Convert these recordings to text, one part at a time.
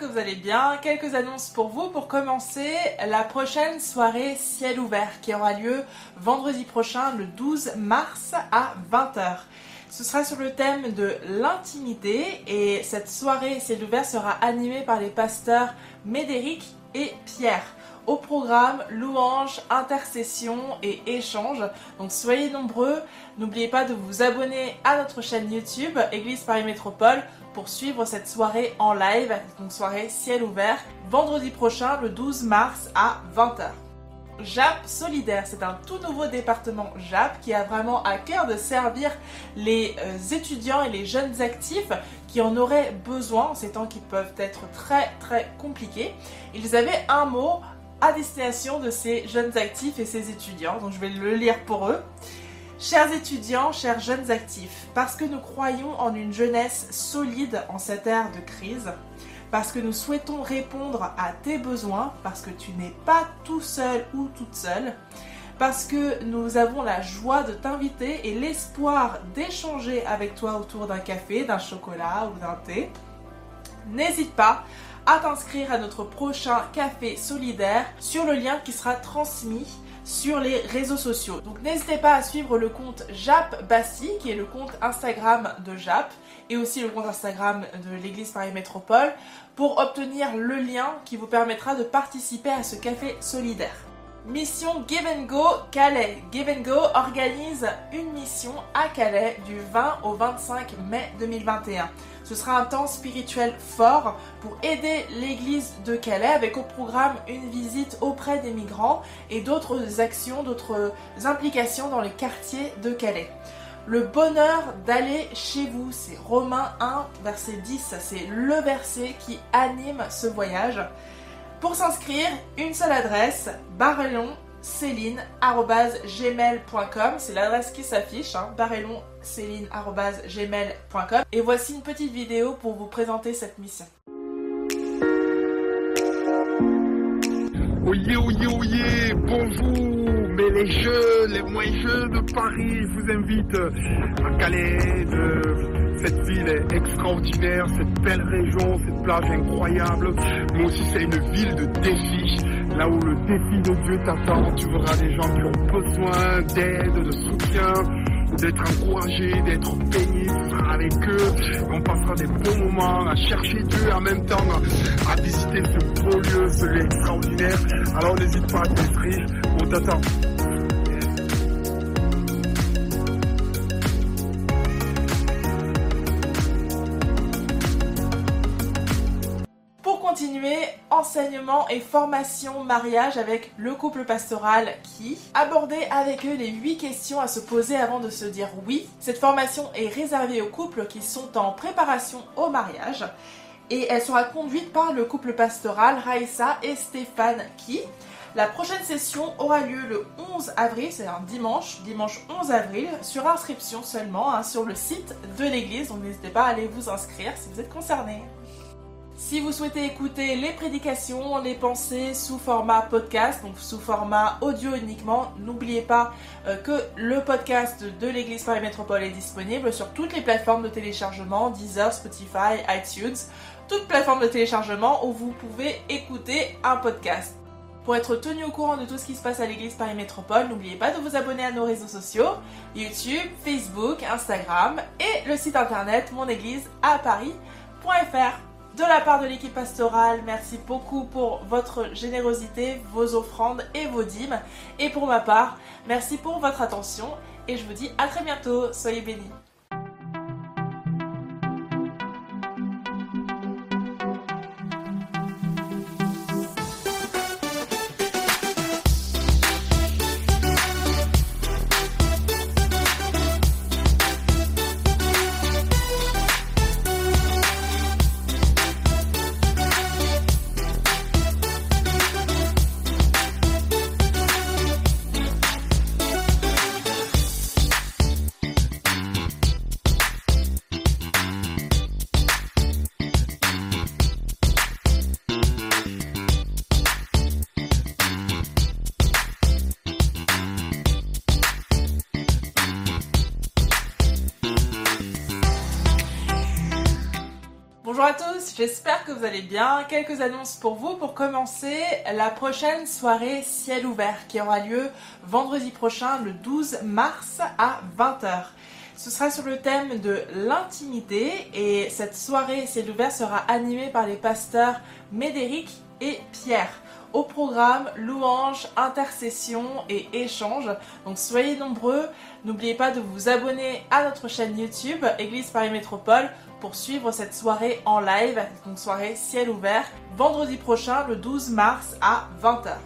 Que vous allez bien. Quelques annonces pour vous pour commencer. La prochaine soirée ciel ouvert qui aura lieu vendredi prochain le 12 mars à 20h. Ce sera sur le thème de l'intimité et cette soirée ciel ouvert sera animée par les pasteurs Médéric et Pierre. Au programme, louanges, intercession et échanges. Donc soyez nombreux. N'oubliez pas de vous abonner à notre chaîne YouTube Église Paris Métropole pour suivre cette soirée en live, donc soirée ciel ouvert, vendredi prochain, le 12 mars à 20h. JAP Solidaire, c'est un tout nouveau département JAP qui a vraiment à cœur de servir les euh, étudiants et les jeunes actifs qui en auraient besoin en ces temps qui peuvent être très très compliqués. Ils avaient un mot à destination de ces jeunes actifs et ces étudiants, donc je vais le lire pour eux. Chers étudiants, chers jeunes actifs, parce que nous croyons en une jeunesse solide en cette ère de crise, parce que nous souhaitons répondre à tes besoins, parce que tu n'es pas tout seul ou toute seule, parce que nous avons la joie de t'inviter et l'espoir d'échanger avec toi autour d'un café, d'un chocolat ou d'un thé. N'hésite pas à t'inscrire à notre prochain café solidaire sur le lien qui sera transmis sur les réseaux sociaux. Donc n'hésitez pas à suivre le compte Jap Bassi, qui est le compte Instagram de Jap, et aussi le compte Instagram de l'église Paris Métropole, pour obtenir le lien qui vous permettra de participer à ce café solidaire. Mission Give and Go Calais. Give and Go organise une mission à Calais du 20 au 25 mai 2021. Ce sera un temps spirituel fort pour aider l'église de Calais avec au programme une visite auprès des migrants et d'autres actions, d'autres implications dans les quartiers de Calais. Le bonheur d'aller chez vous, c'est Romains 1, verset 10, c'est le verset qui anime ce voyage. Pour s'inscrire, une seule adresse, barrelon céline.gmail.com. C'est l'adresse qui s'affiche, hein. Et voici une petite vidéo pour vous présenter cette mission. Oyez, oyez, oyez, bonjour, mais les jeunes, les moins jeunes de Paris, je vous invite à Calais, cette ville est extraordinaire, cette belle région, cette plage incroyable, mais aussi c'est une ville de défis Là où le défi de Dieu t'attend, tu verras des gens qui ont besoin d'aide, de soutien, d'être encouragés, d'être seras avec eux. On passera des bons moments à chercher Dieu en même temps à visiter ce beau lieu, ce lieu extraordinaire. Alors n'hésite pas à t'inscrire, on t'attend. Enseignement et formation mariage avec le couple pastoral qui abordait avec eux les 8 questions à se poser avant de se dire oui. Cette formation est réservée aux couples qui sont en préparation au mariage et elle sera conduite par le couple pastoral Raissa et Stéphane qui. La prochaine session aura lieu le 11 avril, c'est un dimanche, dimanche 11 avril, sur inscription seulement hein, sur le site de l'église, donc n'hésitez pas à aller vous inscrire si vous êtes concerné. Si vous souhaitez écouter les prédications, les pensées sous format podcast, donc sous format audio uniquement, n'oubliez pas euh, que le podcast de l'Église Paris Métropole est disponible sur toutes les plateformes de téléchargement, Deezer, Spotify, iTunes, toutes plateformes de téléchargement où vous pouvez écouter un podcast. Pour être tenu au courant de tout ce qui se passe à l'église Paris Métropole, n'oubliez pas de vous abonner à nos réseaux sociaux, YouTube, Facebook, Instagram et le site internet monéglise-à-paris.fr de la part de l'équipe pastorale. Merci beaucoup pour votre générosité, vos offrandes et vos dîmes. Et pour ma part, merci pour votre attention et je vous dis à très bientôt. Soyez bénis. J'espère que vous allez bien. Quelques annonces pour vous pour commencer la prochaine soirée ciel ouvert qui aura lieu vendredi prochain le 12 mars à 20h. Ce sera sur le thème de l'intimité et cette soirée ciel ouvert sera animée par les pasteurs Médéric et Pierre. Au programme, louanges, intercession et échanges. Donc soyez nombreux. N'oubliez pas de vous abonner à notre chaîne YouTube Église Paris Métropole pour suivre cette soirée en live, donc soirée ciel ouvert, vendredi prochain, le 12 mars à 20h.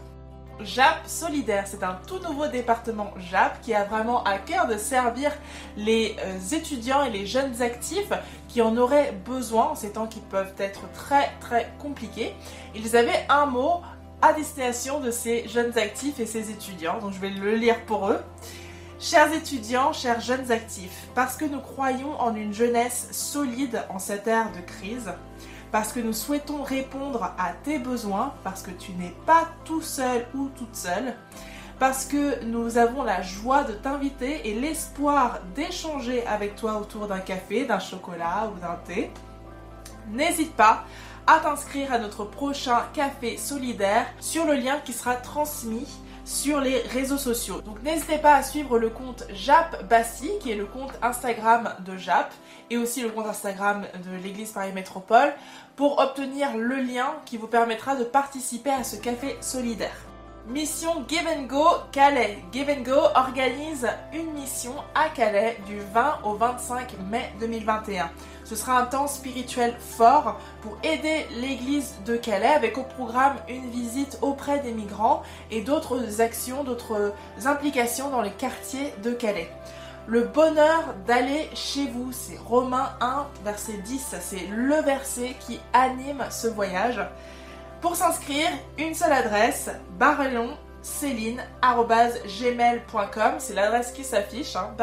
JAP Solidaire, c'est un tout nouveau département JAP qui a vraiment à cœur de servir les euh, étudiants et les jeunes actifs qui en auraient besoin en ces temps qui peuvent être très très compliqués. Ils avaient un mot à destination de ces jeunes actifs et ces étudiants, donc je vais le lire pour eux. Chers étudiants, chers jeunes actifs, parce que nous croyons en une jeunesse solide en cette ère de crise, parce que nous souhaitons répondre à tes besoins, parce que tu n'es pas tout seul ou toute seule, parce que nous avons la joie de t'inviter et l'espoir d'échanger avec toi autour d'un café, d'un chocolat ou d'un thé. N'hésite pas à t'inscrire à notre prochain café solidaire sur le lien qui sera transmis sur les réseaux sociaux. Donc n'hésitez pas à suivre le compte Jap Bassi, qui est le compte Instagram de Jap, et aussi le compte Instagram de l'Église Paris Métropole, pour obtenir le lien qui vous permettra de participer à ce café solidaire. Mission Give Go Calais. Give Go organise une mission à Calais du 20 au 25 mai 2021. Ce sera un temps spirituel fort pour aider l'église de Calais avec au programme une visite auprès des migrants et d'autres actions, d'autres implications dans les quartiers de Calais. Le bonheur d'aller chez vous, c'est Romains 1, verset 10, c'est le verset qui anime ce voyage. Pour s'inscrire, une seule adresse, barrelon c'est l'adresse qui s'affiche, hein,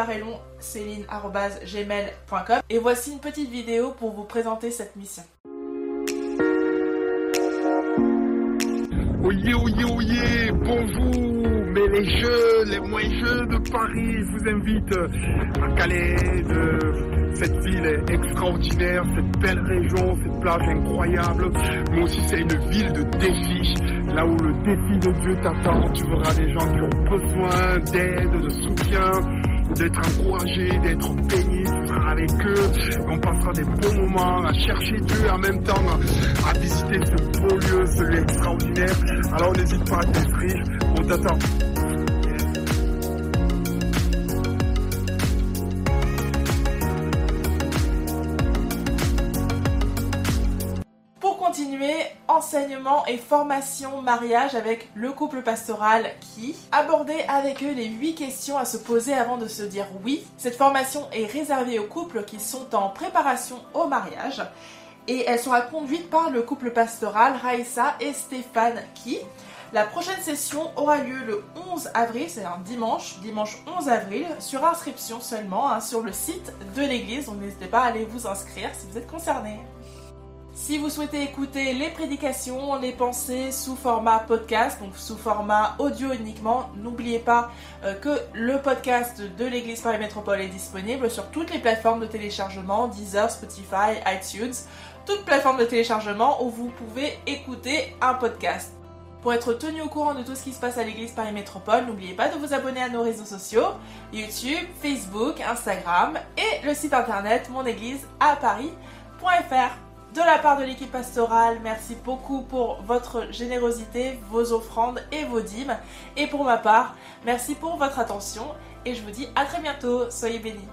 barrelon.céline.gmail.com. Et voici une petite vidéo pour vous présenter cette mission. Oyez, oyez, oyez, bonjour, mais les jeunes, les moins jeunes de Paris, je vous invite à Calais, cette ville extraordinaire, cette belle région, cette plage incroyable, mais aussi c'est une ville de défis là où le défi de Dieu t'attend, tu verras des gens qui ont besoin d'aide, de soutien, d'être encouragés, d'être bénis, tu seras avec eux, on passera des bons moments à chercher Dieu en même temps à visiter ce beau lieu, ce lieu extraordinaire. Alors n'hésite pas à t'inscrire, on t'attend. Enseignement et formation mariage avec le couple pastoral qui abordait avec eux les 8 questions à se poser avant de se dire oui. Cette formation est réservée aux couples qui sont en préparation au mariage et elle sera conduite par le couple pastoral Raissa et Stéphane qui la prochaine session aura lieu le 11 avril, c'est un dimanche, dimanche 11 avril, sur inscription seulement, hein, sur le site de l'église. Donc n'hésitez pas à aller vous inscrire si vous êtes concerné. Si vous souhaitez écouter les prédications, les pensées sous format podcast, donc sous format audio uniquement, n'oubliez pas euh, que le podcast de l'Église Paris Métropole est disponible sur toutes les plateformes de téléchargement, Deezer, Spotify, iTunes, toutes plateformes de téléchargement où vous pouvez écouter un podcast. Pour être tenu au courant de tout ce qui se passe à l'Église Paris Métropole, n'oubliez pas de vous abonner à nos réseaux sociaux, YouTube, Facebook, Instagram et le site internet monéglise-à-paris.fr de la part de l'équipe pastorale, merci beaucoup pour votre générosité, vos offrandes et vos dîmes. Et pour ma part, merci pour votre attention et je vous dis à très bientôt. Soyez bénis.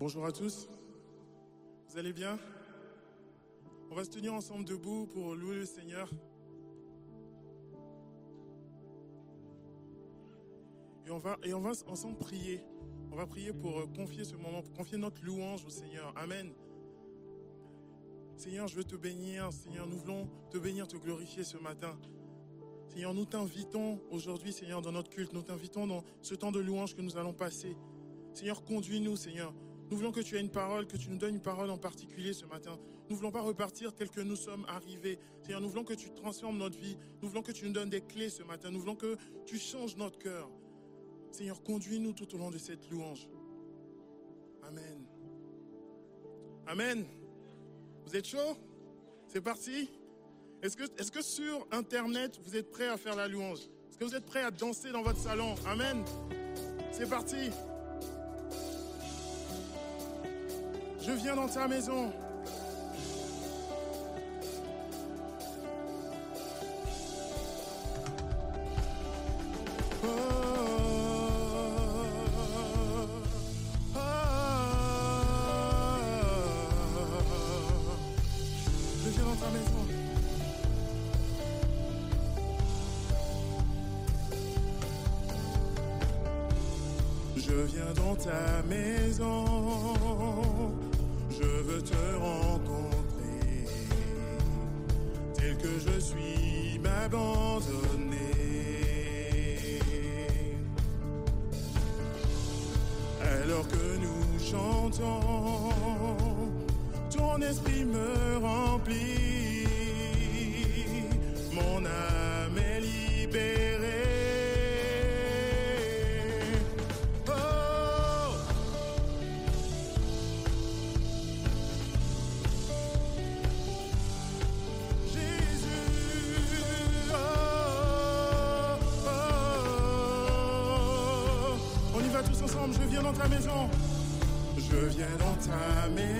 Bonjour à tous. Vous allez bien? On va se tenir ensemble debout pour louer le Seigneur. Et on va, et on va ensemble prier. On va prier pour euh, confier ce moment, pour confier notre louange au Seigneur. Amen. Seigneur, je veux te bénir. Seigneur, nous voulons te bénir, te glorifier ce matin. Seigneur, nous t'invitons aujourd'hui, Seigneur, dans notre culte. Nous t'invitons dans ce temps de louange que nous allons passer. Seigneur, conduis-nous, Seigneur. Nous voulons que tu aies une parole, que tu nous donnes une parole en particulier ce matin. Nous voulons pas repartir tel que nous sommes arrivés. Seigneur, nous voulons que tu transformes notre vie. Nous voulons que tu nous donnes des clés ce matin. Nous voulons que tu changes notre cœur. Seigneur, conduis-nous tout au long de cette louange. Amen. Amen. Vous êtes chaud? C'est parti? Est-ce que, est que sur Internet, vous êtes prêts à faire la louange? Est-ce que vous êtes prêts à danser dans votre salon? Amen. C'est parti. Je viens dans ta maison. Dans ta maison. Je viens dans ta maison,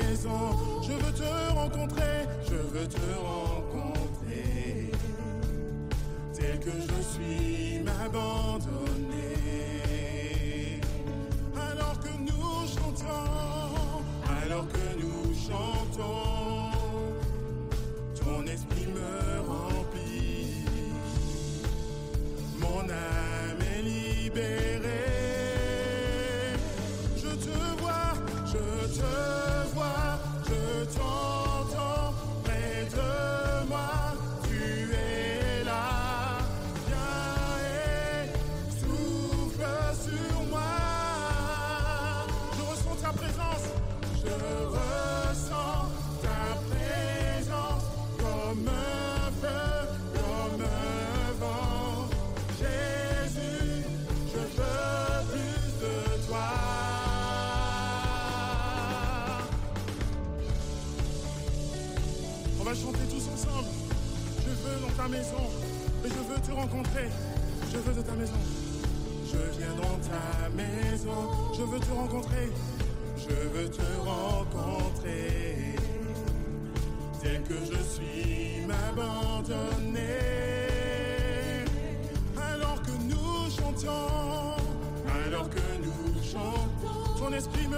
chantons, ton esprit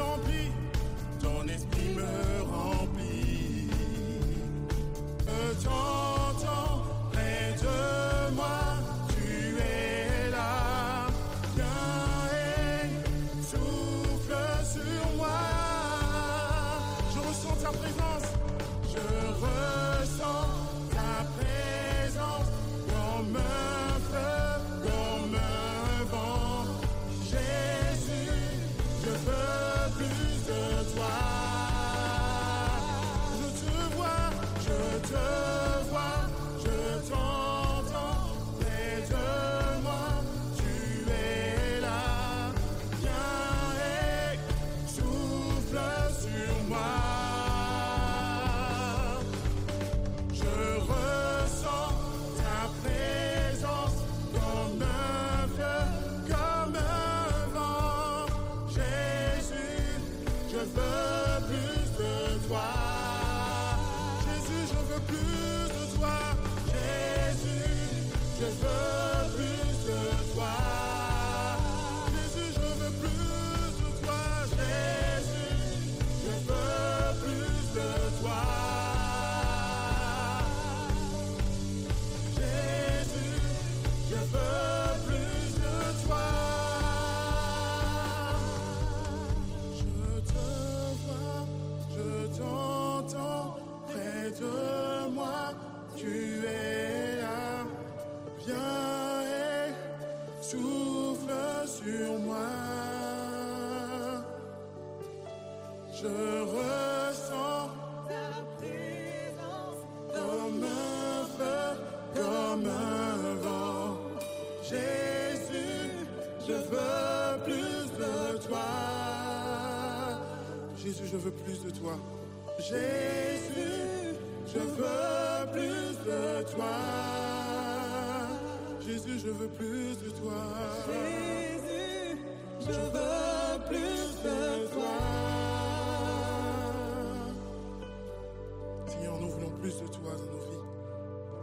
je veux plus de toi. Jésus, je veux plus de toi. Seigneur, nous voulons plus de toi dans nos vies.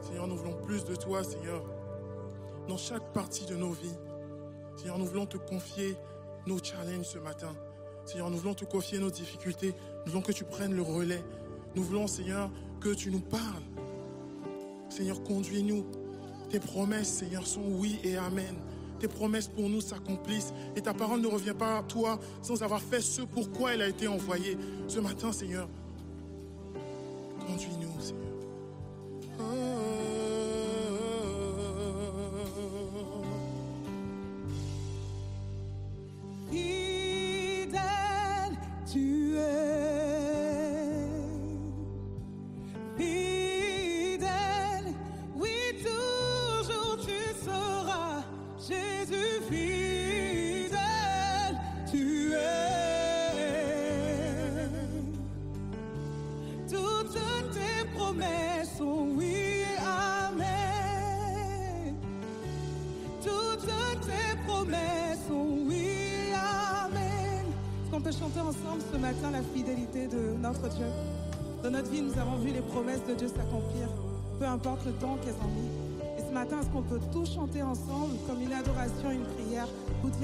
Seigneur, nous voulons plus de toi, Seigneur, dans chaque partie de nos vies. Seigneur, nous voulons te confier nos challenges ce matin. Seigneur, nous voulons te confier nos difficultés. Nous voulons que tu prennes le relais. Nous voulons, Seigneur, que tu nous parles. Seigneur, conduis-nous tes promesses, Seigneur, sont oui et amen. Tes promesses pour nous s'accomplissent et ta parole ne revient pas à toi sans avoir fait ce pourquoi elle a été envoyée. Ce matin, Seigneur,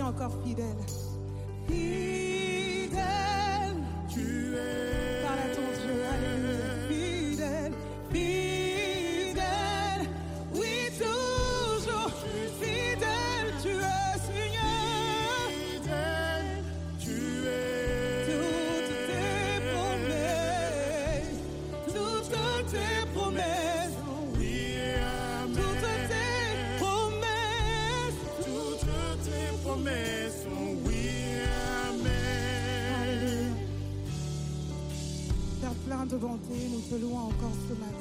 encore fidèle. Nous te louons encore ce matin.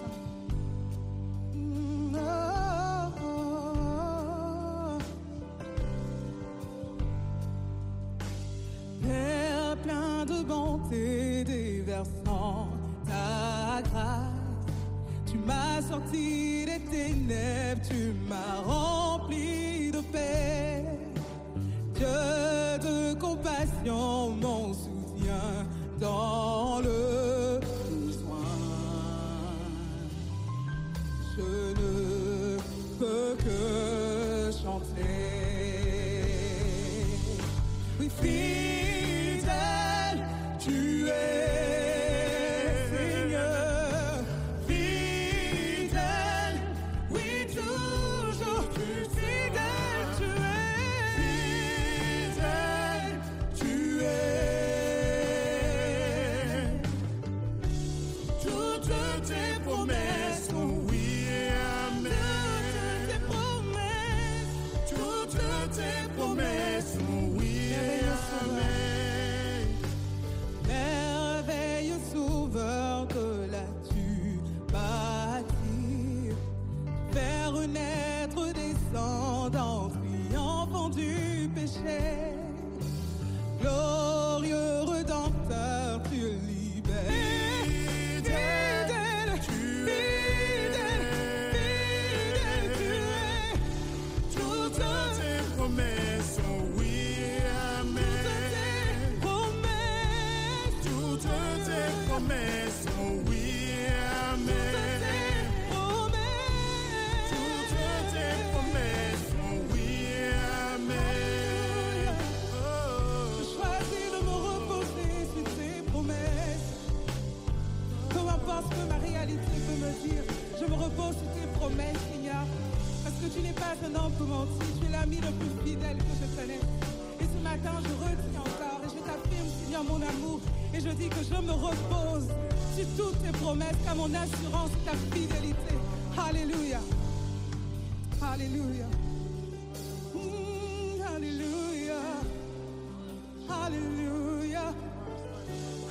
Hallelujah. Mm, hallelujah. Hallelujah.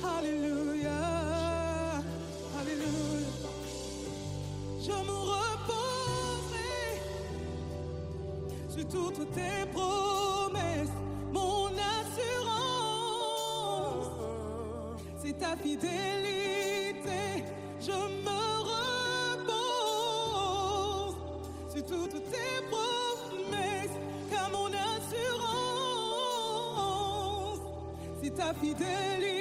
Hallelujah. Hallelujah. Je me reposerai sur toutes tes promesses, mon assurance. C'est ta fidélité. C'est ta fidélité.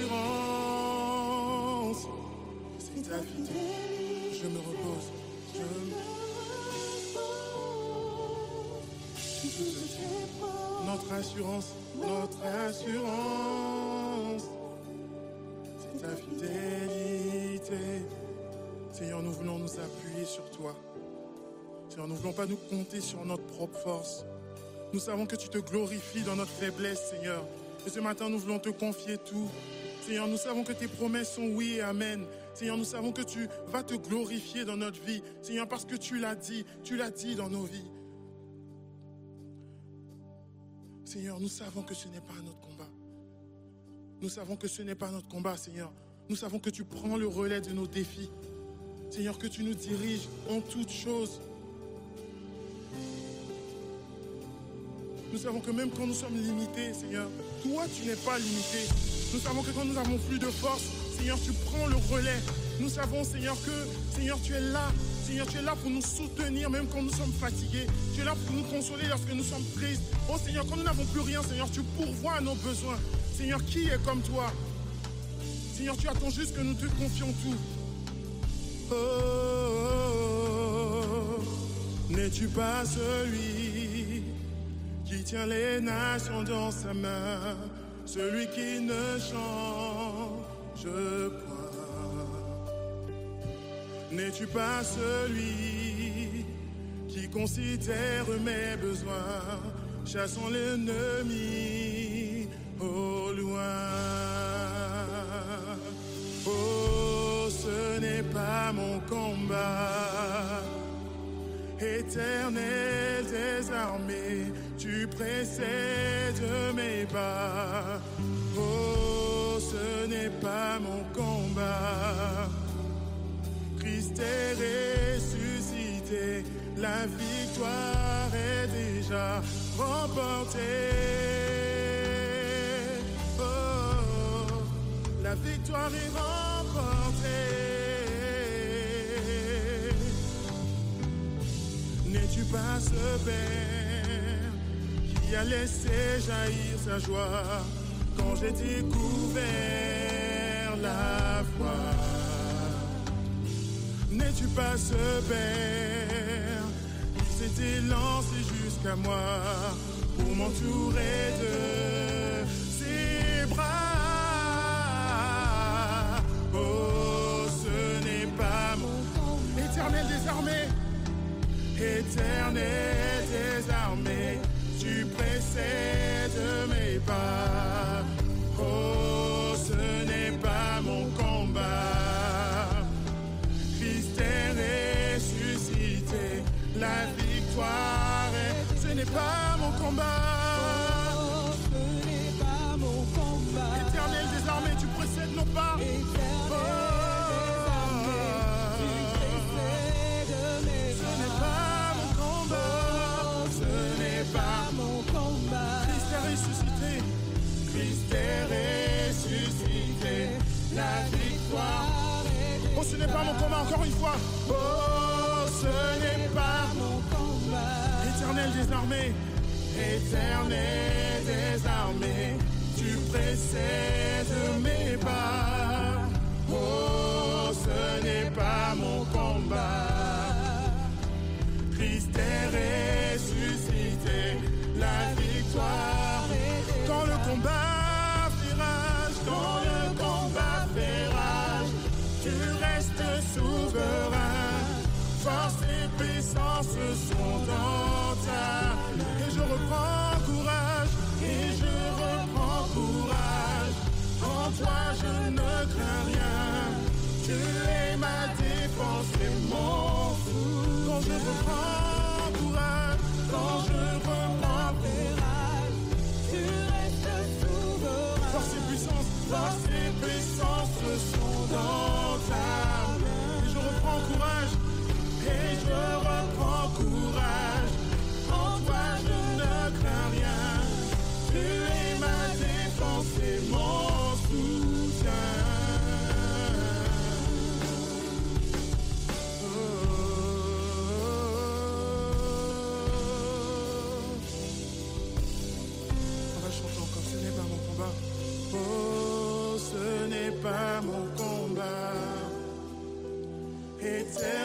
Notre assurance, c'est ta fidélité. Je me repose. Je me Notre assurance, notre assurance, c'est ta fidélité. Seigneur, nous voulons nous appuyer sur toi. Seigneur, nous voulons pas nous compter sur notre propre force. Nous savons que tu te glorifies dans notre faiblesse, Seigneur. Et ce matin, nous voulons te confier tout. Seigneur, nous savons que tes promesses sont oui et amen. Seigneur, nous savons que tu vas te glorifier dans notre vie. Seigneur, parce que tu l'as dit, tu l'as dit dans nos vies. Seigneur, nous savons que ce n'est pas notre combat. Nous savons que ce n'est pas notre combat, Seigneur. Nous savons que tu prends le relais de nos défis. Seigneur, que tu nous diriges en toutes choses. Nous savons que même quand nous sommes limités, Seigneur, toi, tu n'es pas limité. Nous savons que quand nous avons plus de force, Seigneur, tu prends le relais. Nous savons, Seigneur, que, Seigneur, tu es là. Seigneur, tu es là pour nous soutenir même quand nous sommes fatigués. Tu es là pour nous consoler lorsque nous sommes tristes. Oh Seigneur, quand nous n'avons plus rien, Seigneur, tu pourvois à nos besoins. Seigneur, qui est comme toi? Seigneur, tu attends juste que nous te confions tout. Oh, n'es-tu pas celui qui tient les nations dans sa main, celui qui ne change point. N'es-tu pas celui qui considère mes besoins, chassons l'ennemi au loin? Oh, ce n'est pas mon combat éternel des armées, tu précèdes mes pas. Oh, ce n'est pas mon combat. Christ est ressuscité, la victoire est déjà déjà remporté. Oh, la victoire est remportée. N'es-tu pas ce Père? Qui a laissé jaillir sa joie quand j'ai découvert la foi? N'es-tu pas ce Père qui s'était lancé jusqu'à moi pour m'entourer de ses bras? Oh, ce n'est pas mon éternel des armées, éternel des armées, tu précèdes mes pas. Oh, ce n'est pas mon combat. Christ est ressuscité, la victoire est. Ce n'est pas mon combat. Est ressuscité. La victoire. Oh, ce n'est pas mon combat, encore une fois. Oh, ce n'est pas Mon combat. Éternel des armées, éternel des armées, tu précèdes mes pas. Oh, ce n'est pas mon combat. Christ est ressuscité, la victoire Quand le combat sont ta Et je reprends courage, et je reprends courage. En toi je ne crains rien. Tu es ma défense mon fou. Quand je reprends courage, quand je reprends courage, Tu restes souverain. Force et puissance, force et puissance sont dans ta. Et je reprends courage, pas mon combat. Oh,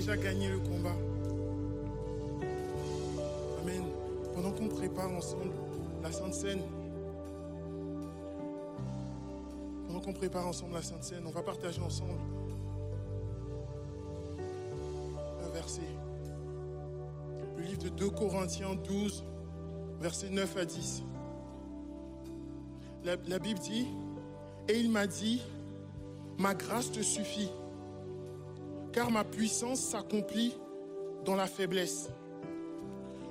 déjà gagné le combat. Amen. Pendant qu'on prépare ensemble la Sainte Seine, pendant qu'on prépare ensemble la Sainte Seine, on va partager ensemble un verset. Le livre de 2 Corinthiens 12, versets 9 à 10. La, la Bible dit, et il m'a dit, ma grâce te suffit, car ma puissance s'accomplit dans la faiblesse.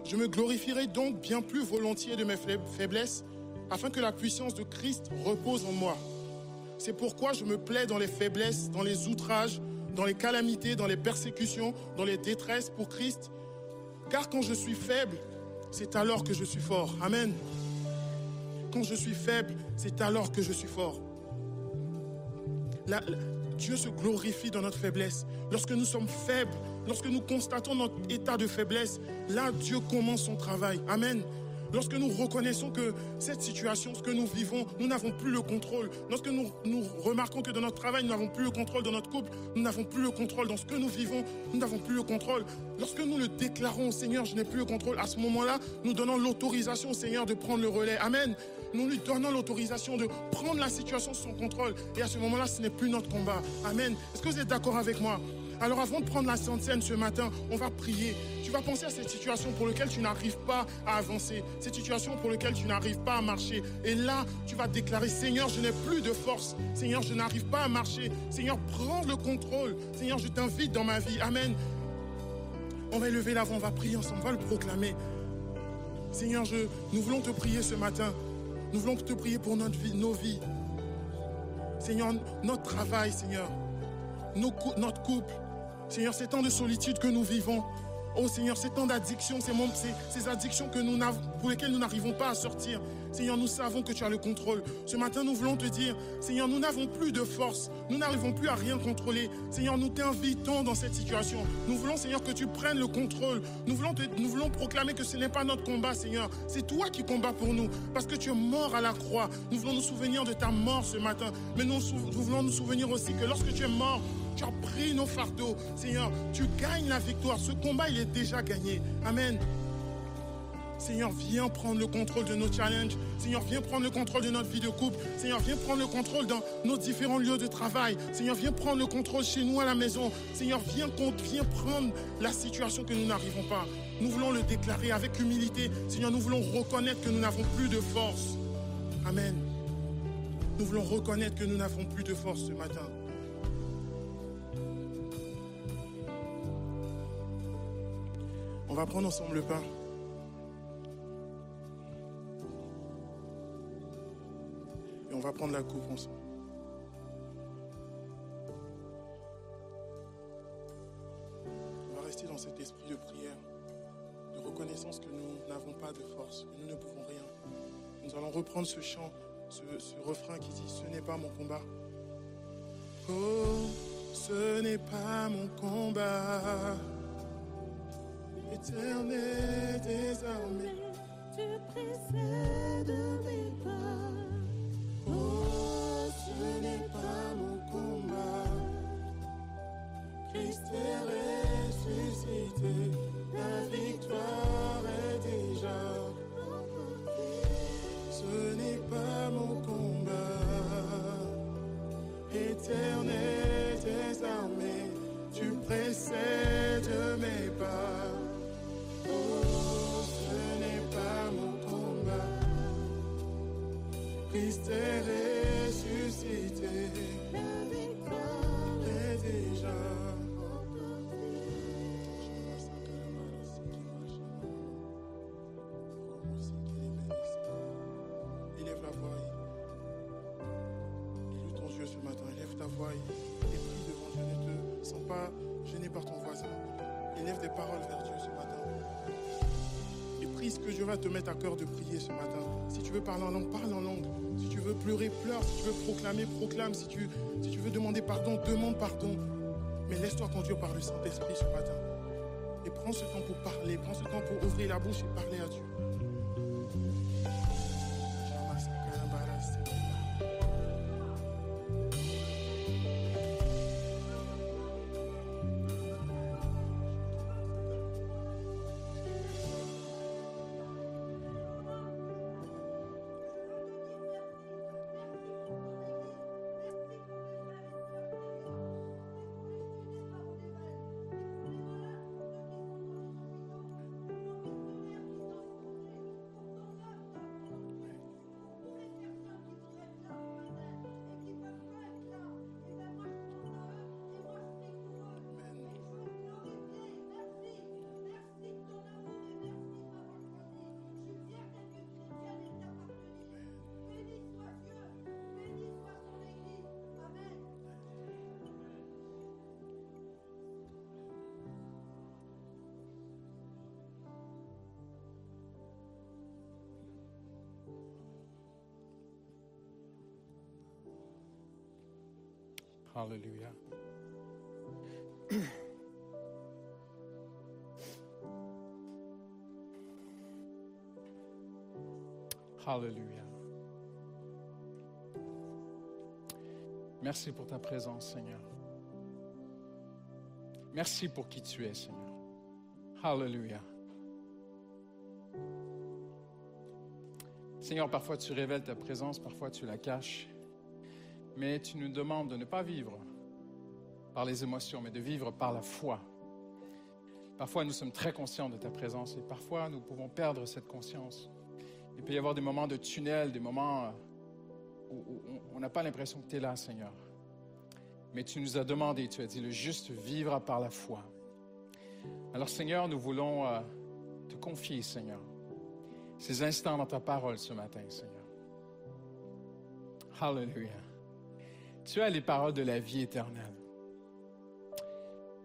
Je me glorifierai donc bien plus volontiers de mes faib- faiblesses, afin que la puissance de Christ repose en moi. C'est pourquoi je me plais dans les faiblesses, dans les outrages, dans les calamités, dans les persécutions, dans les détresses pour Christ. Car quand je suis faible, c'est alors que je suis fort. Amen. Quand je suis faible, c'est alors que je suis fort. La- Dieu se glorifie dans notre faiblesse. Lorsque nous sommes faibles, lorsque nous constatons notre état de faiblesse, là, Dieu commence son travail. Amen. Lorsque nous reconnaissons que cette situation, ce que nous vivons, nous n'avons plus le contrôle. Lorsque nous, nous remarquons que dans notre travail, nous n'avons plus le contrôle dans notre couple, nous n'avons plus le contrôle dans ce que nous vivons, nous n'avons plus le contrôle. Lorsque nous le déclarons au Seigneur, je n'ai plus le contrôle, à ce moment-là, nous donnons l'autorisation au Seigneur de prendre le relais. Amen. Nous lui donnons l'autorisation de prendre la situation sous son contrôle. Et à ce moment-là, ce n'est plus notre combat. Amen. Est-ce que vous êtes d'accord avec moi? Alors avant de prendre la Sainte Seine ce matin, on va prier. Tu vas penser à cette situation pour laquelle tu n'arrives pas à avancer, cette situation pour laquelle tu n'arrives pas à marcher. Et là, tu vas déclarer, Seigneur, je n'ai plus de force. Seigneur, je n'arrive pas à marcher. Seigneur, prends le contrôle. Seigneur, je t'invite dans ma vie. Amen. On va élever l'avant, on va prier ensemble, on va le proclamer. Seigneur, nous voulons te prier ce matin. Nous voulons te prier pour notre vie, nos vies. Seigneur, notre travail, Seigneur. Notre couple, Seigneur, ces temps de solitude que nous vivons, Oh Seigneur, ces temps d'addiction, ces, addictions que nous pour lesquelles nous n'arrivons pas à sortir. Seigneur, nous savons que tu as le contrôle. Ce matin, nous voulons te dire, Seigneur, nous n'avons plus de force. Nous n'arrivons plus à rien contrôler. Seigneur, nous t'invitons dans cette situation. Nous voulons, Seigneur, que tu prennes le contrôle. Nous voulons, proclamer que ce n'est pas notre combat, Seigneur. C'est toi qui combats pour nous. Parce que tu es mort à la croix. Nous voulons nous souvenir de ta mort ce matin. Mais nous voulons nous souvenir aussi que lorsque tu es mort, tu as pris nos fardeaux. Seigneur, tu gagnes la victoire. Ce combat, il est déjà gagné. Amen. Seigneur, viens prendre le contrôle de nos challenges. Seigneur, viens prendre le contrôle de notre vie de couple. Seigneur, viens prendre le contrôle dans nos différents lieux de travail. Seigneur, viens prendre le contrôle chez nous à la maison. Seigneur, viens, viens prendre la situation que nous n'arrivons pas. Nous voulons le déclarer avec humilité. Seigneur, nous voulons reconnaître que nous n'avons plus de force. Amen. Nous voulons reconnaître que nous n'avons plus de force ce matin. On va prendre ensemble le pain. Et on va prendre la coupe ensemble. On va rester dans cet esprit de prière, de reconnaissance que nous n'avons pas de force, que nous ne pouvons rien. Nous allons reprendre ce chant, ce, refrain qui dit Ce n'est pas mon combat. Oh, ce n'est pas mon combat éternel désormais. Tu précèdes mes pas. Oh, ce n'est pas mon combat. Christ est ressuscité. La victoire est déjà. Ce n'est pas mon combat. Éternel désormais. Tu Christ est ressuscité. Est déjà. Élève la voix. Ton Dieu ce matin. Élève ta voix et prie devant Dieu. Ne te sens pas gêné par ton voisin. Élève des paroles vers Dieu ce matin. Prie ce que Dieu va te mettre à cœur de prier ce matin. Si tu veux parler en langue, parle en langue. Si tu veux pleurer, pleure. Si tu veux proclamer, proclame. Si tu, si tu veux demander pardon, demande pardon. Mais laisse-toi conduire par le Saint-Esprit ce matin. Et prends ce temps pour parler. Prends ce temps pour ouvrir la bouche et parler à Dieu. Hallelujah. Merci pour ta présence, Seigneur. Merci pour qui tu es, Seigneur. Hallelujah. Seigneur, parfois tu révèles ta présence, parfois tu la caches, mais tu nous demandes de ne pas vivre par les émotions, mais de vivre par la foi. Parfois nous sommes très conscients de ta présence et parfois nous pouvons perdre cette conscience. Il peut y avoir des moments de tunnel, des moments où on n'a pas l'impression que tu es là, Seigneur. Mais tu nous as demandé, tu as dit, le juste vivra par la foi. Alors Seigneur, nous voulons euh, te confier, Seigneur, ces instants dans ta parole ce matin, Seigneur. Hallelujah. Tu as les paroles de la vie éternelle.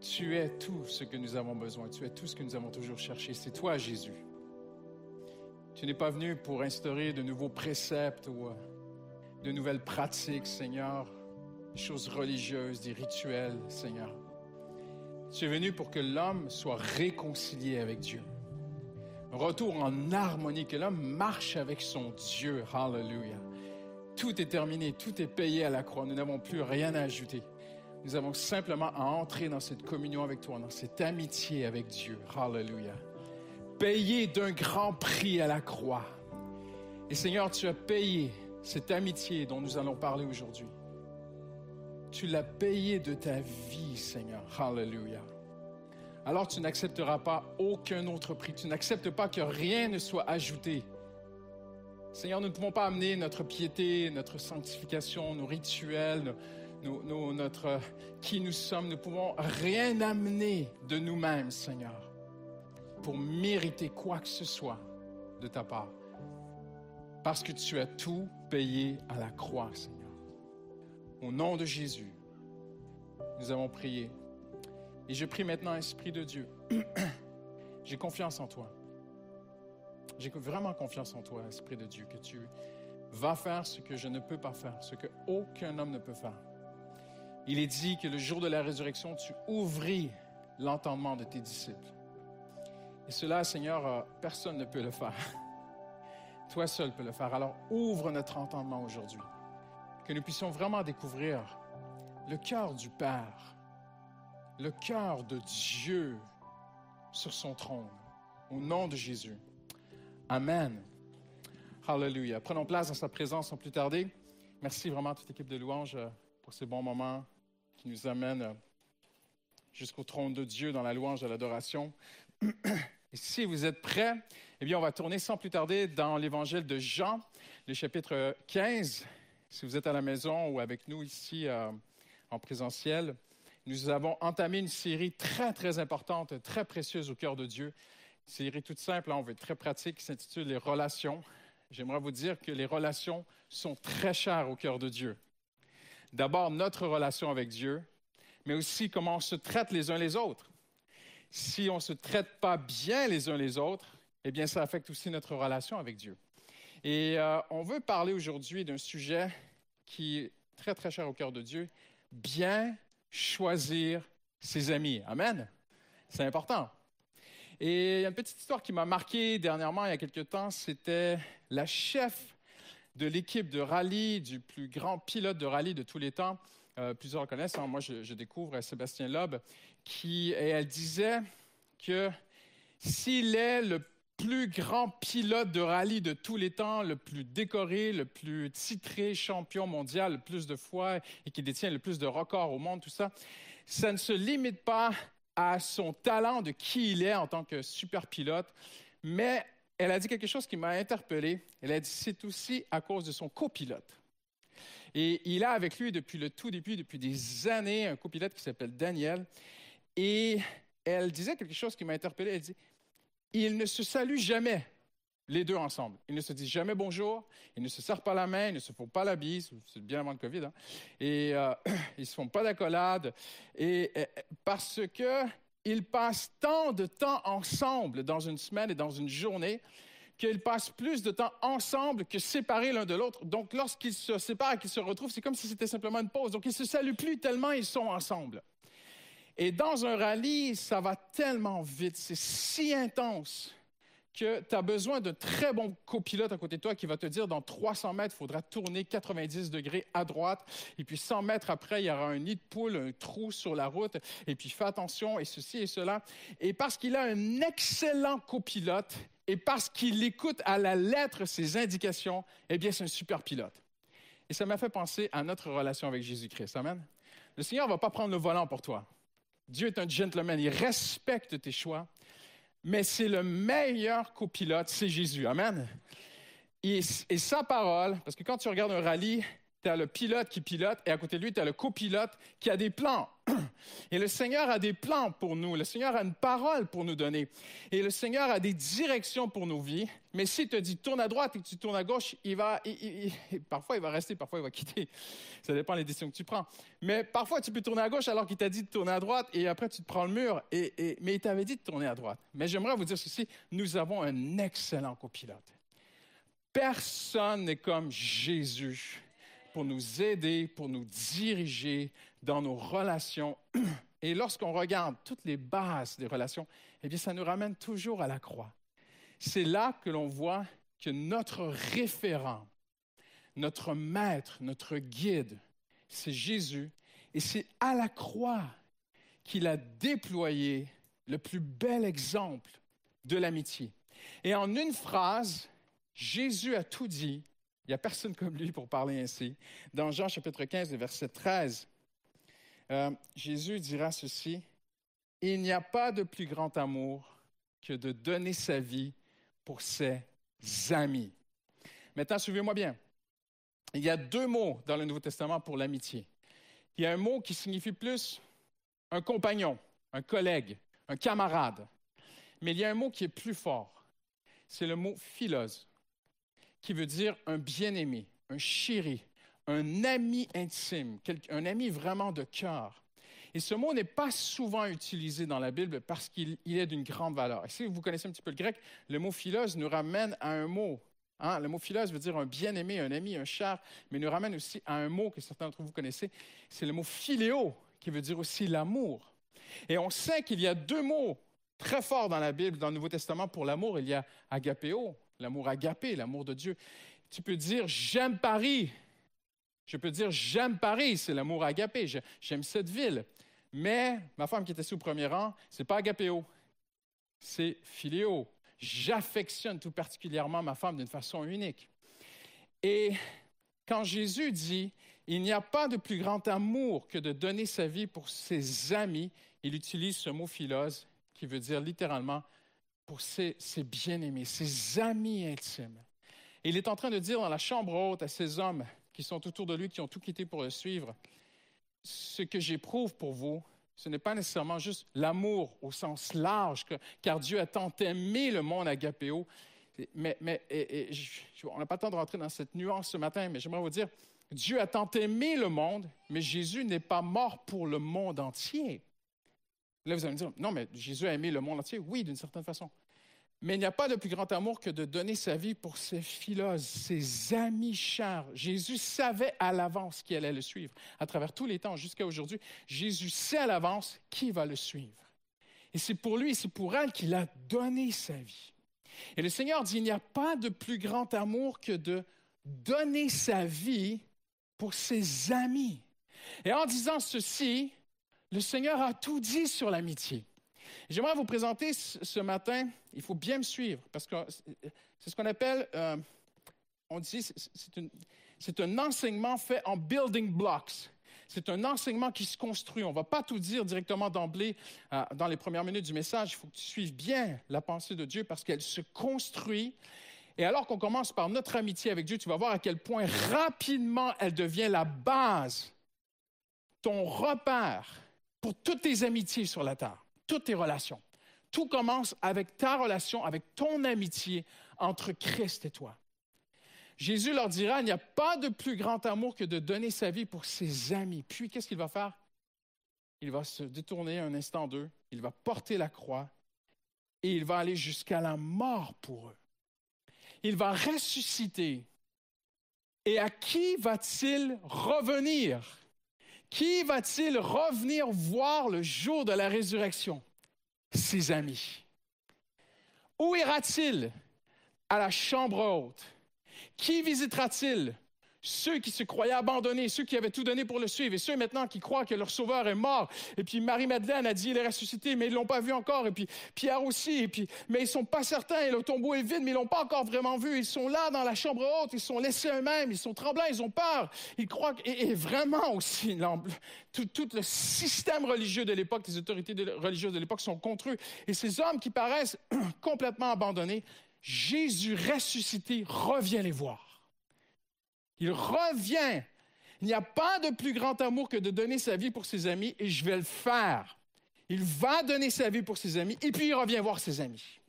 Tu es tout ce que nous avons besoin. Tu es tout ce que nous avons toujours cherché. C'est toi, Jésus. Tu n'es pas venu pour instaurer de nouveaux préceptes ou euh, de nouvelles pratiques, Seigneur, des choses religieuses, des rituels, Seigneur. Tu es venu pour que l'homme soit réconcilié avec Dieu. retour en harmonie, que l'homme marche avec son Dieu. Hallelujah. Tout est terminé, tout est payé à la croix. Nous n'avons plus rien à ajouter. Nous avons simplement à entrer dans cette communion avec toi, dans cette amitié avec Dieu. Hallelujah. Payé d'un grand prix à la croix. Et Seigneur, tu as payé cette amitié dont nous allons parler aujourd'hui. Tu l'as payé de ta vie, Seigneur. Hallelujah. Alors tu n'accepteras pas aucun autre prix. Tu n'acceptes pas que rien ne soit ajouté. Seigneur, nous ne pouvons pas amener notre piété, notre sanctification, nos rituels, notre, qui nous sommes. Nous ne pouvons rien amener de nous-mêmes, Seigneur, pour mériter quoi que ce soit de ta part. Parce que tu as tout payé à la croix, Seigneur. Au nom de Jésus, nous avons prié. Et je prie maintenant, Esprit de Dieu, j'ai confiance en toi. J'ai vraiment confiance en toi, Esprit de Dieu, que tu vas faire ce que je ne peux pas faire, ce que aucun homme ne peut faire. Il est dit que le jour de la résurrection, tu ouvris l'entendement de tes disciples. Et cela, Seigneur, euh, personne ne peut le faire. Toi seul peux le faire. Alors ouvre notre entendement aujourd'hui que nous puissions vraiment découvrir le cœur du Père, le cœur de Dieu sur son trône. Au nom de Jésus. Amen. Hallelujah. Prenons place dans sa présence sans plus tarder. Merci vraiment à toute l'équipe de louanges euh, pour ces bons moments qui nous amènent euh, jusqu'au trône de Dieu dans la louange et l'adoration. Et si vous êtes prêts, eh bien, on va tourner sans plus tarder dans l'évangile de Jean, le chapitre 15. Si vous êtes à la maison ou avec nous ici euh, en présentiel, nous avons entamé une série très, très importante, très précieuse au cœur de Dieu. Une série toute simple, hein, on veut être très pratique, qui s'intitule Les relations. J'aimerais vous dire que les relations sont très chères au cœur de Dieu. D'abord, notre relation avec Dieu, mais aussi comment on se traite les uns les autres. Si on ne se traite pas bien les uns les autres, eh bien, ça affecte aussi notre relation avec Dieu. Et euh, on veut parler aujourd'hui d'un sujet qui est très, très cher au cœur de Dieu, bien choisir ses amis. Amen. C'est important. Et il y a une petite histoire qui m'a marqué dernièrement, il y a quelques temps, c'était la chef de l'équipe de rallye, du plus grand pilote de rallye de tous les temps. Euh, plusieurs le connaissent, hein. moi je, je, découvre Sébastien Loeb, elle disait que s'il est le plus grand pilote de rallye de tous les temps, le plus décoré, le plus titré champion mondial le plus de fois et qui détient le plus de records au monde, tout ça, ça ne se limite pas à son talent de qui il est en tant que super pilote, mais elle a dit quelque chose qui m'a interpellé. Elle a dit c'est aussi à cause de son copilote. Et il a avec lui depuis le tout début, depuis des années, un copilote qui s'appelle Daniel. Et elle disait quelque chose qui m'a interpellé. Elle dit ils ne se saluent jamais, les deux ensemble. Ils ne se disent jamais bonjour, ils ne se serrent pas la main, ils ne se font pas la bise, c'est bien avant le COVID, hein, et euh, ils ne se font pas d'accolade, et, parce que ils passent tant de temps ensemble dans une semaine et dans une journée qu'ils passent plus de temps ensemble que séparés l'un de l'autre. Donc, lorsqu'ils se séparent et qu'ils se retrouvent, c'est comme si c'était simplement une pause. Donc, ils se saluent plus tellement ils sont ensemble. Et dans un rallye, ça va tellement vite, c'est si intense que tu as besoin d'un très bon copilote à côté de toi qui va te dire dans 300 mètres, il faudra tourner 90 degrés à droite. Et puis 100 mètres après, il y aura un nid de poule, un trou sur la route. Et puis fais attention et ceci et cela. Et parce qu'il a un excellent copilote et parce qu'il écoute à la lettre ses indications, eh bien, c'est un super pilote. Et ça m'a fait penser à notre relation avec Jésus-Christ. Amen. Le Seigneur ne va pas prendre le volant pour toi. Dieu est un gentleman. Il respecte tes choix mais c'est le meilleur copilote, c'est Jésus. Amen. Et, sa parole, parce que quand tu regardes un rallye, tu as le pilote qui pilote et à côté de lui, tu as le copilote qui a des plans. Et le Seigneur a des plans pour nous. Le Seigneur a une parole pour nous donner. Et le Seigneur a des directions pour nos vies. Mais s'il te dit tourne à droite et que tu tournes à gauche, il va, parfois il va rester, parfois il va quitter. Ça dépend des décisions que tu prends. Mais parfois tu peux tourner à gauche alors qu'il t'a dit de tourner à droite et après tu te prends le mur. Et, mais il t'avait dit de tourner à droite. Mais j'aimerais vous dire ceci, nous avons un excellent copilote. Personne n'est comme Jésus pour nous aider, pour nous diriger dans nos relations. Et lorsqu'on regarde toutes les bases des relations, eh bien, ça nous ramène toujours à la croix. C'est là que l'on voit que notre référent, notre maître, notre guide, c'est Jésus. Et c'est à la croix qu'il a déployé le plus bel exemple de l'amitié. Et en une phrase, Jésus a tout dit il n'y a personne comme lui pour parler ainsi. Dans Jean chapitre 15, verset 13, euh, Jésus dira ceci, Il n'y a pas de plus grand amour que de donner sa vie pour ses amis. Maintenant, suivez-moi bien. Il y a deux mots dans le Nouveau Testament pour l'amitié. Il y a un mot qui signifie plus un compagnon, un collègue, un camarade. Mais il y a un mot qui est plus fort. C'est le mot philos qui veut dire un bien-aimé, un chéri, un ami intime, un ami vraiment de cœur. Et ce mot n'est pas souvent utilisé dans la Bible parce qu'il est d'une grande valeur. Et si vous connaissez un petit peu le grec, le mot philos nous ramène à un mot. Hein? Le mot philos veut dire un bien-aimé, un ami, un cher, mais nous ramène aussi à un mot que certains d'entre vous connaissez. C'est le mot philéo, qui veut dire aussi l'amour. Et on sait qu'il y a deux mots très forts dans la Bible, dans le Nouveau Testament pour l'amour. Il y a agapéo, l'amour agapé, l'amour de Dieu. Tu peux dire j'aime Paris. Je peux dire j'aime Paris, c'est l'amour agapé, j'aime cette ville. Mais ma femme qui était sous premier rang, c'est pas agapéo, c'est philéo. J'affectionne tout particulièrement ma femme d'une façon unique. Et quand Jésus dit il n'y a pas de plus grand amour que de donner sa vie pour ses amis, il utilise ce mot philose qui veut dire littéralement pour ses, bien-aimés, ses amis intimes. Et il est en train de dire dans la chambre haute à ces hommes qui sont autour de lui, qui ont tout quitté pour le suivre, ce que j'éprouve pour vous, ce n'est pas nécessairement juste l'amour au sens large, car Dieu a tant aimé le monde agapéo. Mais, mais on n'a pas le temps de rentrer dans cette nuance ce matin, mais j'aimerais vous dire, Dieu a tant aimé le monde, mais Jésus n'est pas mort pour le monde entier. Là, vous allez me dire, non, mais Jésus a aimé le monde entier. Oui, d'une certaine façon. Mais il n'y a pas de plus grand amour que de donner sa vie pour ses philosophes, ses amis chers. Jésus savait à l'avance qui allait le suivre. À travers tous les temps jusqu'à aujourd'hui, Jésus sait à l'avance qui va le suivre. Et c'est pour lui c'est pour elle qu'il a donné sa vie. Et le Seigneur dit, il n'y a pas de plus grand amour que de donner sa vie pour ses amis. Et en disant ceci, le Seigneur a tout dit sur l'amitié. J'aimerais vous présenter ce matin, il faut bien me suivre, parce que c'est ce qu'on appelle, euh, on dit, c'est un enseignement fait en building blocks. C'est un enseignement qui se construit. On ne va pas tout dire directement d'emblée euh, dans les premières minutes du message. Il faut que tu suives bien la pensée de Dieu parce qu'elle se construit. Et alors qu'on commence par notre amitié avec Dieu, tu vas voir à quel point rapidement elle devient la base, ton repère, pour toutes tes amitiés sur la terre, toutes tes relations. Tout commence avec ta relation, avec ton amitié entre Christ et toi. Jésus leur dira, il n'y a pas de plus grand amour que de donner sa vie pour ses amis. Puis, qu'est-ce qu'il va faire? Il va se détourner un instant d'eux, il va porter la croix et il va aller jusqu'à la mort pour eux. il va ressusciter. Et à qui va-t-il revenir? Qui va-t-il revenir voir le jour de la résurrection? Ses amis. Où ira-t-il? À la chambre haute. Qui visitera-t-il? Ceux qui se croyaient abandonnés, ceux qui avaient tout donné pour le suivre, et ceux maintenant qui croient que leur sauveur est mort. Et puis Marie-Madeleine a dit, il est ressuscité, mais ils l'ont pas vu encore. Et puis Pierre aussi, et puis, mais ils sont pas certains, et le tombeau est vide, mais ils l'ont pas encore vraiment vu. Ils sont là dans la chambre haute, ils sont laissés eux-mêmes, ils sont tremblants, ils ont peur. Ils croient, et, vraiment aussi, tout, tout, le système religieux de l'époque, les autorités religieuses de l'époque sont contre eux. Et ces hommes qui paraissent complètement abandonnés, Jésus ressuscité revient les voir. Il revient. Il n'y a pas de plus grand amour que de donner sa vie pour ses amis et je vais le faire. Il va donner sa vie pour ses amis et puis il revient voir ses amis.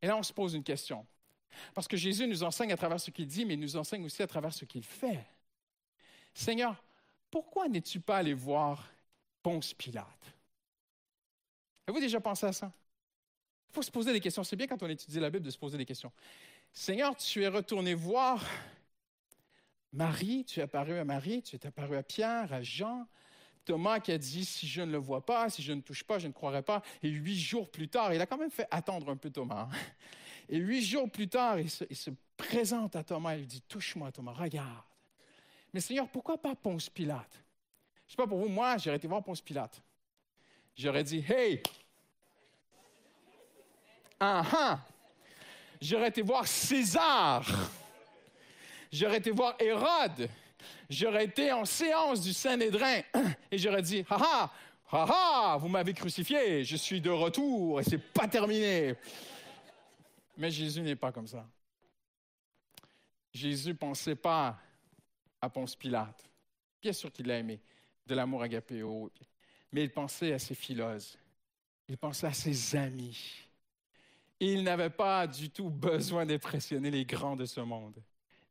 Et là, on se pose une question. Parce que Jésus nous enseigne à travers ce qu'il dit, mais il nous enseigne aussi à travers ce qu'il fait. Seigneur, pourquoi n'es-tu pas allé voir Ponce Pilate? Avez-vous déjà pensé à ça? Il faut se poser des questions. C'est bien quand on étudie la Bible de se poser des questions. Seigneur, tu es retourné voir Marie, tu es apparu à Marie, tu es apparu à Pierre, à Jean. Thomas qui a dit, si je ne le vois pas, si je ne touche pas, je ne croirai pas. Et huit jours plus tard, il a quand même fait attendre un peu Thomas. Hein. Et huit jours plus tard, il se, présente à Thomas et lui dit, touche-moi Thomas, regarde. Mais Seigneur, pourquoi pas Ponce Pilate? Je ne sais pas pour vous, moi, j'aurais été voir Ponce Pilate. J'aurais dit, hey! Ah ah! J'aurais été voir César j'aurais été voir Hérode, j'aurais été en séance du Saint-Nédrin et j'aurais dit, ha ha, ha ha, vous m'avez crucifié, je suis de retour et c'est pas terminé. Mais Jésus n'est pas comme ça. Jésus ne pensait pas à Ponce Pilate. Bien sûr qu'il l'a aimé, de l'amour agapéo, mais il pensait à ses philosophes, il pensait à ses amis. Il n'avait pas du tout besoin d'impressionner les grands de ce monde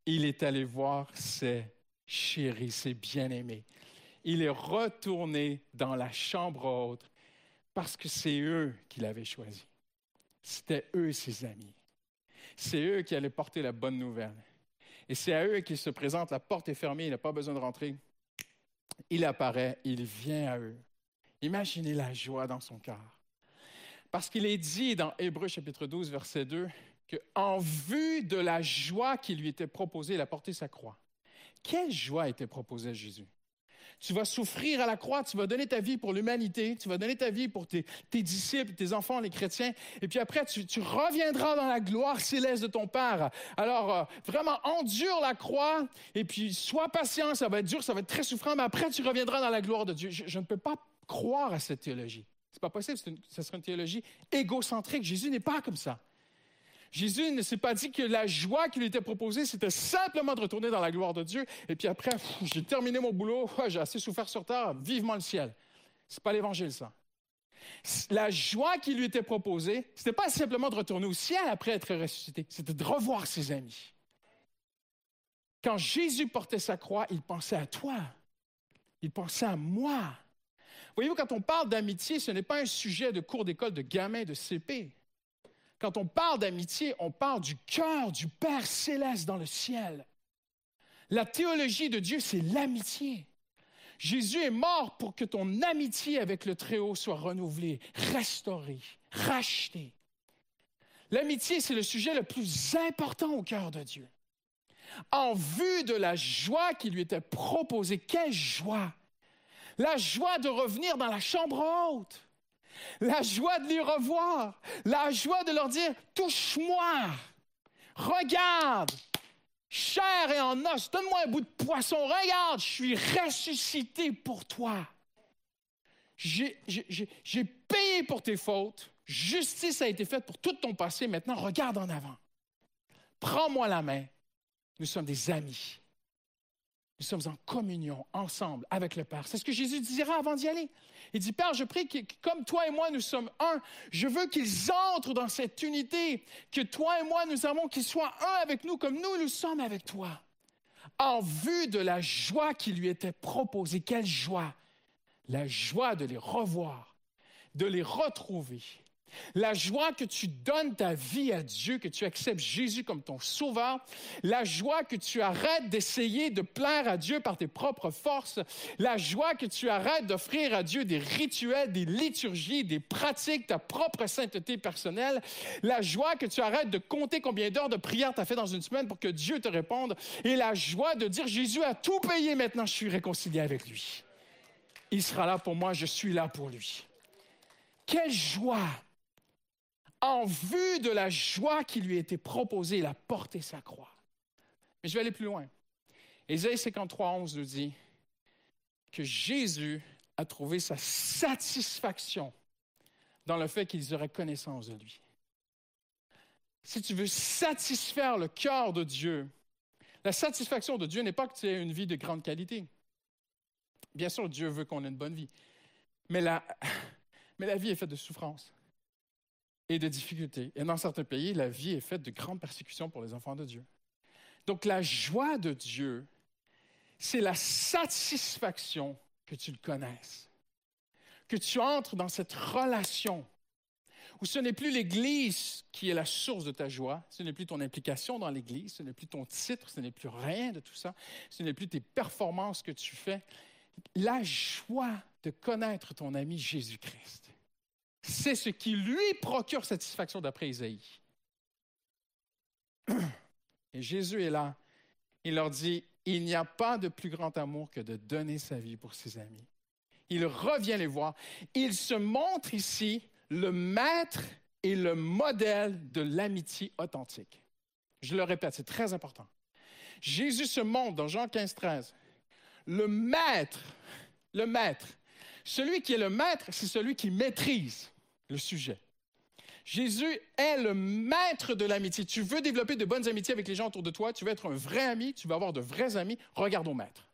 il est allé voir ses chéris, ses bien-aimés. Il est retourné dans la chambre haute parce que c'est eux qu'il avait choisi. C'était eux ses amis. C'est eux qui allaient porter la bonne nouvelle. Et c'est à eux qu'il se présente, la porte est fermée, il n'a pas besoin de rentrer. Il apparaît, il vient à eux. Imaginez la joie dans son cœur. Parce qu'il est dit dans Hébreu chapitre 12, verset 2, qu'en vue de la joie qui lui était proposée, il a porté sa croix. Quelle joie était proposée à Jésus? Tu vas souffrir à la croix, tu vas donner ta vie pour l'humanité, tu vas donner ta vie pour tes, disciples, tes enfants, les chrétiens, et puis après, tu, reviendras dans la gloire céleste de ton Père. Alors, euh, vraiment, endure la croix, et puis sois patient, ça va être dur, ça va être très souffrant, mais après, tu reviendras dans la gloire de Dieu. Je, ne peux pas croire à cette théologie. C'est pas possible, ce sera une théologie égocentrique. Jésus n'est pas comme ça. Jésus ne s'est pas dit que la joie qui lui était proposée, c'était simplement de retourner dans la gloire de Dieu. Et puis après, j'ai terminé mon boulot, j'ai assez souffert sur terre, vivement le ciel. C'est pas l'évangile, ça. La joie qui lui était proposée, ce n'était pas simplement de retourner au ciel après être ressuscité, c'était de revoir ses amis. Quand Jésus portait sa croix, il pensait à toi. Il pensait à moi. Voyez-vous, quand on parle d'amitié, ce n'est pas un sujet de cours d'école de gamin de CP. Quand on parle d'amitié, on parle du cœur du Père céleste dans le ciel. La théologie de Dieu, c'est l'amitié. Jésus est mort pour que ton amitié avec le Très-Haut soit renouvelée, restaurée, rachetée. L'amitié, c'est le sujet le plus important au cœur de Dieu. En vue de la joie qui lui était proposée, quelle joie! La joie de revenir dans la chambre haute la joie de les revoir, la joie de leur dire, touche-moi, regarde, chair et en os, donne-moi un bout de poisson, regarde, je suis ressuscité pour toi. J'ai payé pour tes fautes, justice a été faite pour tout ton passé, maintenant regarde en avant. Prends-moi la main, nous sommes des amis. Nous sommes en communion ensemble avec le Père. C'est ce que Jésus dira avant d'y aller. Il dit, Père, je prie que comme toi et moi, nous sommes un, je veux qu'ils entrent dans cette unité, que toi et moi, nous avons qu'ils soient un avec nous comme nous, nous sommes avec toi. En vue de la joie qui lui était proposée, quelle joie! La joie de les revoir, de les retrouver. La joie que tu donnes ta vie à Dieu, que tu acceptes Jésus comme ton sauveur. La joie que tu arrêtes d'essayer de plaire à Dieu par tes propres forces. La joie que tu arrêtes d'offrir à Dieu des rituels, des liturgies, des pratiques, ta propre sainteté personnelle. La joie que tu arrêtes de compter combien d'heures de prière tu as fait dans une semaine pour que Dieu te réponde. Et la joie de dire Jésus a tout payé, maintenant je suis réconcilié avec lui. Il sera là pour moi, je suis là pour lui. Quelle joie en vue de la joie qui lui était proposée, il a porté sa croix. Mais je vais aller plus loin. Ésaïe 53, 11 nous dit que Jésus a trouvé sa satisfaction dans le fait qu'ils auraient connaissance de lui. Si tu veux satisfaire le cœur de Dieu, la satisfaction de Dieu n'est pas que tu aies une vie de grande qualité. Bien sûr, Dieu veut qu'on ait une bonne vie. Mais la, mais la vie est faite de souffrance et de difficultés. Et dans certains pays, la vie est faite de grandes persécutions pour les enfants de Dieu. Donc la joie de Dieu, c'est la satisfaction que tu le connaisses, que tu entres dans cette relation où ce n'est plus l'Église qui est la source de ta joie, ce n'est plus ton implication dans l'Église, ce n'est plus ton titre, ce n'est plus rien de tout ça, ce n'est plus tes performances que tu fais. La joie de connaître ton ami Jésus-Christ c'est ce qui lui procure satisfaction d'après Isaïe. Et Jésus est là. Il leur dit, il n'y a pas de plus grand amour que de donner sa vie pour ses amis. Il revient les voir. Il se montre ici le maître et le modèle de l'amitié authentique. Je le répète, c'est très important. Jésus se montre dans Jean 15, 13. Le maître, le maître. Celui qui est le maître, c'est celui qui maîtrise le sujet. Jésus est le maître de l'amitié. Tu veux développer de bonnes amitiés avec les gens autour de toi, tu veux être un vrai ami, tu veux avoir de vrais amis, regarde au maître.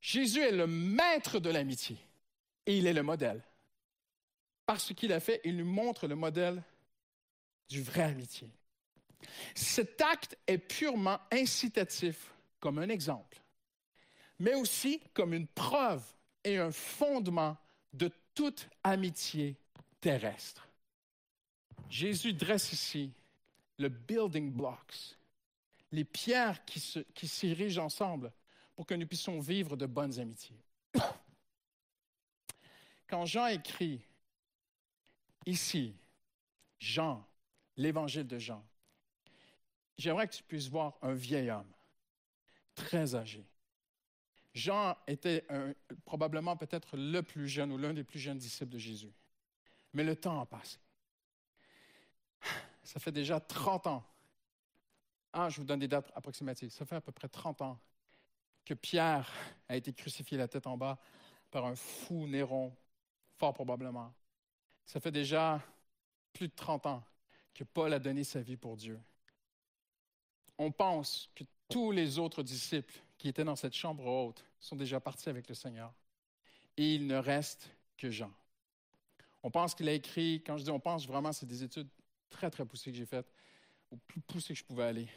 Jésus est le maître de l'amitié et il est le modèle. Parce ce qu'il a fait, il nous montre le modèle du vrai amitié. Cet acte est purement incitatif comme un exemple, mais aussi comme une preuve et un fondement de toute amitié terrestre. Jésus dresse ici le building blocks, les pierres qui s'érigent ensemble pour que nous puissions vivre de bonnes amitiés. Quand Jean écrit ici, Jean, l'évangile de Jean, j'aimerais que tu puisses voir un vieil homme, très âgé. Jean était probablement peut-être le plus jeune ou l'un des plus jeunes disciples de Jésus. Mais le temps a passé. Ça fait déjà 30 ans. Ah, je vous donne des dates approximatives. Ça fait à peu près 30 ans que Pierre a été crucifié la tête en bas par un fou Néron, fort probablement. Ça fait déjà plus de 30 ans que Paul a donné sa vie pour Dieu. On pense que tous les autres disciples qui étaient dans cette chambre haute sont déjà partis avec le Seigneur. Et il ne reste que Jean. On pense qu'il a écrit, quand je dis on pense, vraiment, c'est des études très, très poussées que j'ai faites, au plus poussé que je pouvais aller.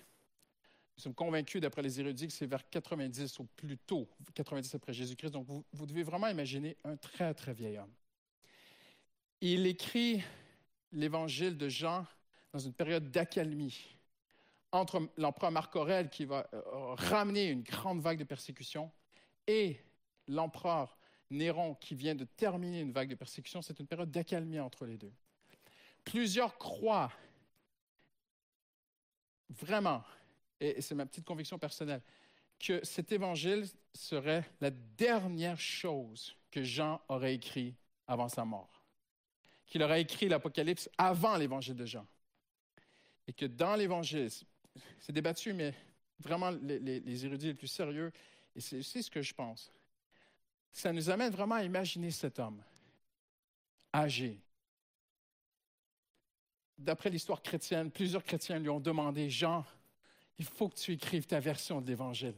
Nous sommes convaincus, d'après les érudits, que c'est vers 90 ou plus tôt, 90 après Jésus-Christ. Donc, vous, devez vraiment imaginer un très, très vieil homme. Il écrit l'évangile de Jean dans une période d'accalmie entre l'empereur Marc Aurèle qui va euh, ramener une grande vague de persécution et l'empereur Néron qui vient de terminer une vague de persécution, c'est une période d'accalmie entre les deux. Plusieurs croient vraiment, et c'est ma petite conviction personnelle, que cet évangile serait la dernière chose que Jean aurait écrit avant sa mort. Qu'il aurait écrit l'Apocalypse avant l'évangile de Jean. Et que dans l'évangile, c'est débattu, mais vraiment les, érudits les plus sérieux, et c'est ce que je pense, ça nous amène vraiment à imaginer cet homme âgé. D'après l'histoire chrétienne, plusieurs chrétiens lui ont demandé, Jean, il faut que tu écrives ta version de l'Évangile.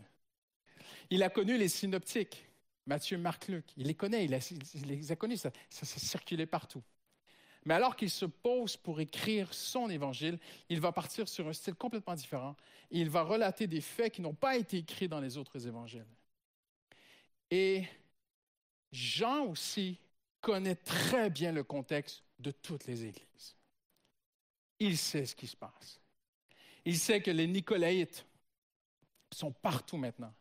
Il a connu les synoptiques, Matthieu, Marc, Luc. Il les connaît, il, les a connus, ça, ça, ça circulait partout. Mais alors qu'il se pose pour écrire son évangile, il va partir sur un style complètement différent. il va relater des faits qui n'ont pas été écrits dans les autres évangiles. Et Jean aussi connaît très bien le contexte de toutes les églises. Il sait ce qui se passe. Il sait que les Nicolaïtes sont partout maintenant.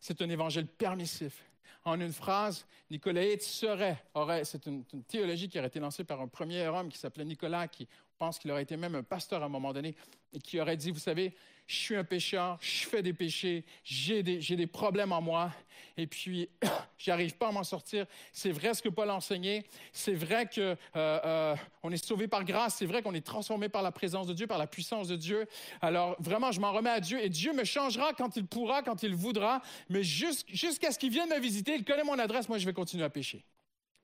C'est un évangile permissif. En une phrase, Nicolaïte serait, aurait, c'est une, une, théologie qui aurait été lancée par un premier homme qui s'appelait Nicolas, qui pense qu'il aurait été même un pasteur à un moment donné, et qui aurait dit, vous savez, je suis un pécheur, je fais des péchés, j'ai des, problèmes en moi, et puis j'arrive pas à m'en sortir. C'est vrai ce que Paul a enseigné, c'est vrai qu'on euh, euh, est sauvé par grâce, c'est vrai qu'on est transformé par la présence de Dieu, par la puissance de Dieu. Alors vraiment, je m'en remets à Dieu, et Dieu me changera quand il pourra, quand il voudra, mais jusqu'à ce qu'il vienne me visiter, il connaît mon adresse, moi je vais continuer à pécher.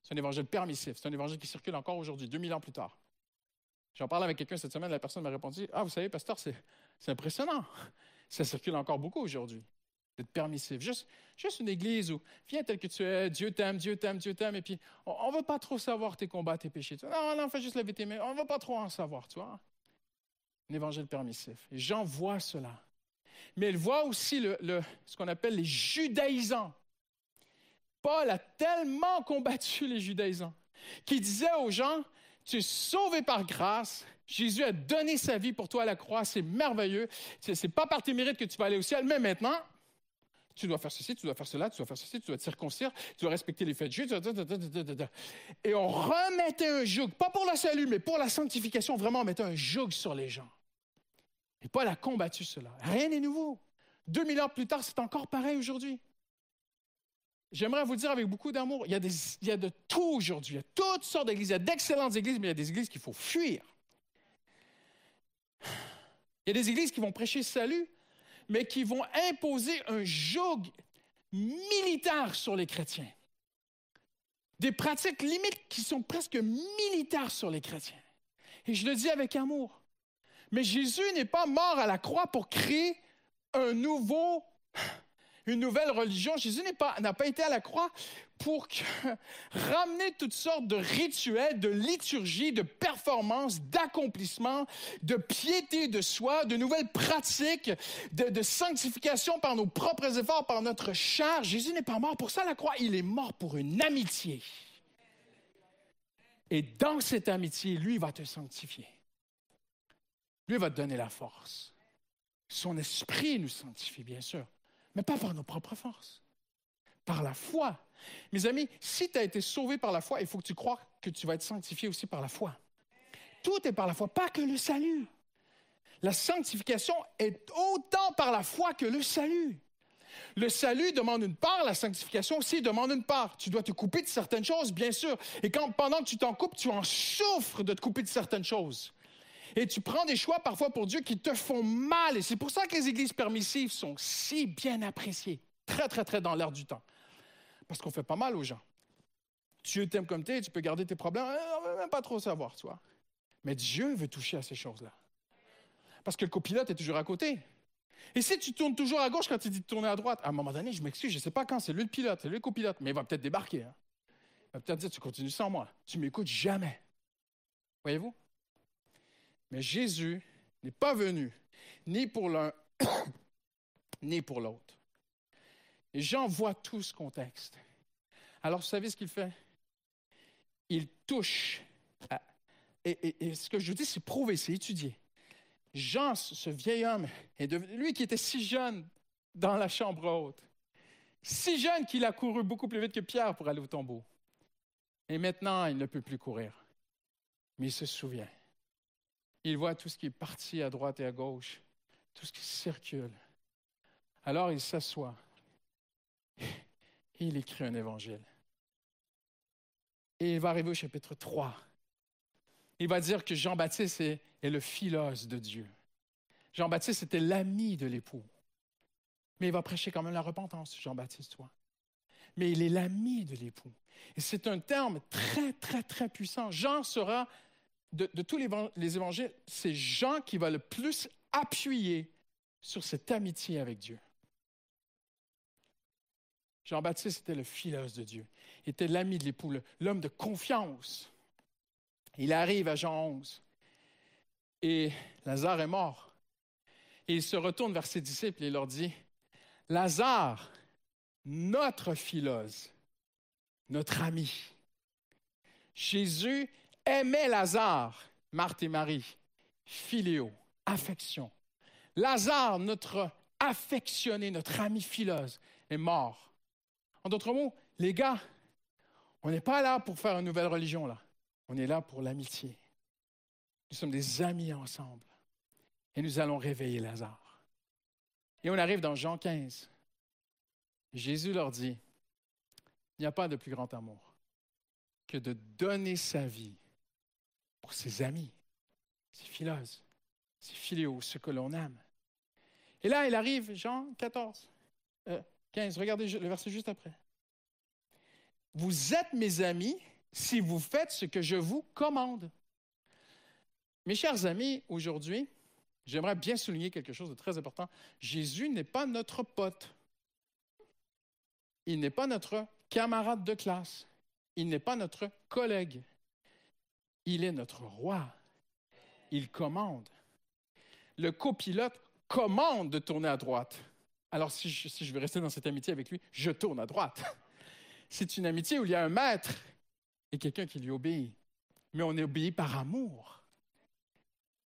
C'est un évangile permissif, c'est un évangile qui circule encore aujourd'hui, 2000 ans plus tard. J'en parlais avec quelqu'un cette semaine, la personne m'a répondu Ah, vous savez, pasteur, c'est impressionnant. Ça circule encore beaucoup aujourd'hui, d'être permissif. Juste, juste une église où viens tel que tu es, Dieu t'aime, Dieu t'aime, Dieu t'aime, et puis on ne veut pas trop savoir tes combats, tes péchés. Non, non, fais juste lever tes mains, on ne veut pas trop en savoir, tu vois. Un évangile permissif. Et Jean voit cela. Mais il voit aussi le, ce qu'on appelle les judaïsants. Paul a tellement combattu les judaïsants qu'il disait aux gens tu es sauvé par grâce. Jésus a donné sa vie pour toi à la croix. C'est merveilleux. Ce n'est pas par tes mérites que tu vas aller au ciel, mais maintenant, tu dois faire ceci, tu dois faire cela, tu dois faire ceci, tu dois te circoncire, tu dois respecter les faits de Dieu. Et on remettait un joug, pas pour la salut, mais pour la sanctification, vraiment, on mettait un joug sur les gens. Et Paul a combattu cela. Rien n'est nouveau. 2000 ans plus tard, c'est encore pareil aujourd'hui. J'aimerais vous dire avec beaucoup d'amour, il, il, y a de tout aujourd'hui. Il y a toutes sortes d'églises. Il y a d'excellentes églises, mais il y a des églises qu'il faut fuir. Il y a des églises qui vont prêcher salut, mais qui vont imposer un joug militaire sur les chrétiens. Des pratiques limites qui sont presque militaires sur les chrétiens. Et je le dis avec amour. Mais Jésus n'est pas mort à la croix pour créer un nouveau une nouvelle religion. Jésus n'a pas, pas, été à la croix pour ramener toutes sortes de rituels, de liturgie, de performances, d'accomplissements, de piété de soi, de nouvelles pratiques, de, de, sanctification par nos propres efforts, par notre chair. Jésus n'est pas mort pour ça à la croix, il est mort pour une amitié. Et dans cette amitié, lui va te sanctifier. Lui va te donner la force. Son esprit nous sanctifie, bien sûr mais pas par nos propres forces, par la foi. Mes amis, si tu as été sauvé par la foi, il faut que tu crois que tu vas être sanctifié aussi par la foi. Tout est par la foi, pas que le salut. La sanctification est autant par la foi que le salut. Le salut demande une part, la sanctification aussi demande une part. Tu dois te couper de certaines choses, bien sûr. Et quand pendant que tu t'en coupes, tu en souffres de te couper de certaines choses. Et tu prends des choix parfois pour Dieu qui te font mal. Et c'est pour ça que les églises permissives sont si bien appréciées. Très, très, très dans l'air du temps. Parce qu'on fait pas mal aux gens. Dieu t'aime comme tu es, tu peux garder tes problèmes. Euh, on ne veut même pas trop savoir, tu vois. Mais Dieu veut toucher à ces choses-là. Parce que le copilote est toujours à côté. Et si tu tournes toujours à gauche quand il dit de tourner à droite, à un moment donné, je m'excuse, je ne sais pas quand, c'est lui le pilote, c'est lui le copilote, mais il va peut-être débarquer. Hein. Il va peut-être dire, tu continues sans moi. Tu m'écoutes jamais. Voyez-vous? Mais Jésus n'est pas venu ni pour l'un ni pour l'autre. Et Jean voit tout ce contexte. Alors, vous savez ce qu'il fait? Il touche. et, ce que je vous dis, c'est prouver, c'est étudier. Jean, ce vieil homme, est devenu, lui qui était si jeune dans la chambre haute, si jeune qu'il a couru beaucoup plus vite que Pierre pour aller au tombeau. Et maintenant, il ne peut plus courir. Mais il se souvient. Il voit tout ce qui est parti à droite et à gauche, tout ce qui circule. Alors il s'assoit et il écrit un évangile. Et il va arriver au chapitre 3. Il va dire que Jean-Baptiste est, le philos de Dieu. Jean-Baptiste était l'ami de l'époux. Mais il va prêcher quand même la repentance, Jean-Baptiste, toi. Mais il est l'ami de l'époux. Et c'est un terme très, très, très puissant. Jean sera de, tous les, évangiles, c'est Jean qui va le plus appuyer sur cette amitié avec Dieu. Jean-Baptiste était le philos de Dieu, était l'ami de l'époux, l'homme de confiance. Il arrive à Jean 11 et Lazare est mort. Et il se retourne vers ses disciples et leur dit, Lazare, notre philos, notre ami. Jésus aimaient Lazare, Marthe et Marie, philéo, affection. Lazare, notre affectionné, notre ami phileuse, est mort. En d'autres mots, les gars, on n'est pas là pour faire une nouvelle religion, là. On est là pour l'amitié. Nous sommes des amis ensemble. Et nous allons réveiller Lazare. Et on arrive dans Jean 15. Jésus leur dit, il n'y a pas de plus grand amour que de donner sa vie ses amis, ses philosophes, ses philéos, ce que l'on aime. Et là, il arrive, Jean 14, 15, euh, regardez le verset juste après. Vous êtes mes amis si vous faites ce que je vous commande. Mes chers amis, aujourd'hui, j'aimerais bien souligner quelque chose de très important. Jésus n'est pas notre pote. Il n'est pas notre camarade de classe. Il n'est pas notre collègue. Il est notre roi. Il commande. Le copilote commande de tourner à droite. Alors si je, veux rester dans cette amitié avec lui, je tourne à droite. C'est une amitié où il y a un maître et quelqu'un qui lui obéit. Mais on obéit par amour.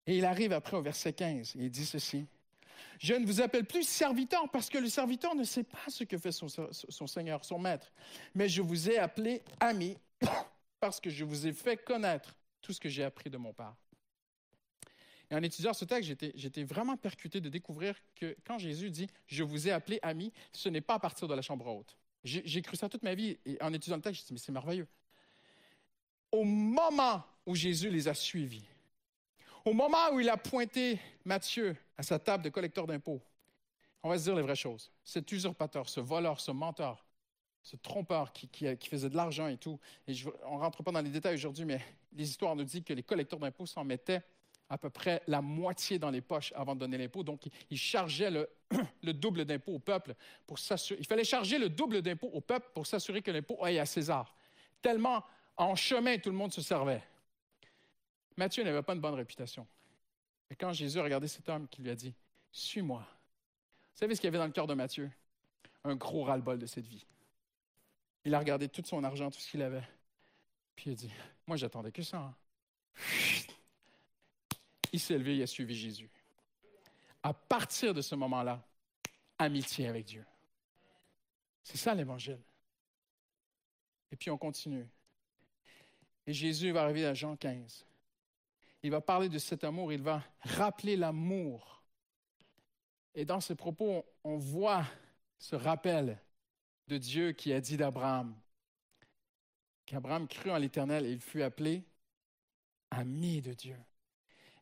Et il arrive après au verset 15 et il dit ceci. Je ne vous appelle plus serviteur parce que le serviteur ne sait pas ce que fait son Seigneur, son Maître. Mais je vous ai appelé ami parce que je vous ai fait connaître tout ce que j'ai appris de mon Père. Et en étudiant ce texte, j'étais vraiment percuté de découvrir que quand Jésus dit Je vous ai appelé ami, ce n'est pas à partir de la chambre haute. J'ai cru ça toute ma vie et en étudiant le texte, me dit Mais c'est merveilleux. Au moment où Jésus les a suivis, au moment où il a pointé Matthieu à sa table de collecteur d'impôts, on va se dire les vraies choses. Cet usurpateur, ce voleur, ce menteur, ce trompeur qui, faisait de l'argent et tout, on ne rentre pas dans les détails aujourd'hui, mais les histoires nous disent que les collecteurs d'impôts s'en mettaient à peu près la moitié dans les poches avant de donner l'impôt. Donc, ils chargeaient le, le double d'impôt au peuple pour s'assurer. Il fallait charger le double d'impôt au peuple pour s'assurer que l'impôt aille à César. Tellement en chemin, tout le monde se servait. Matthieu n'avait pas une bonne réputation. Et quand Jésus a regardé cet homme qui lui a dit Suis-moi, vous savez ce qu'il y avait dans le cœur de Matthieu? Un gros ras-le-bol de cette vie. Il a regardé tout son argent, tout ce qu'il avait. Puis il a dit Moi, j'attendais que ça. Hein. Il s'est levé, il a suivi Jésus. À partir de ce moment-là, amitié avec Dieu. C'est ça l'évangile. Et puis on continue. Et Jésus va arriver à Jean 15 il va parler de cet amour, il va rappeler l'amour. Et dans ses propos, on voit ce rappel de Dieu qui a dit d'Abraham qu'Abraham crut en l'Éternel et il fut appelé ami de Dieu.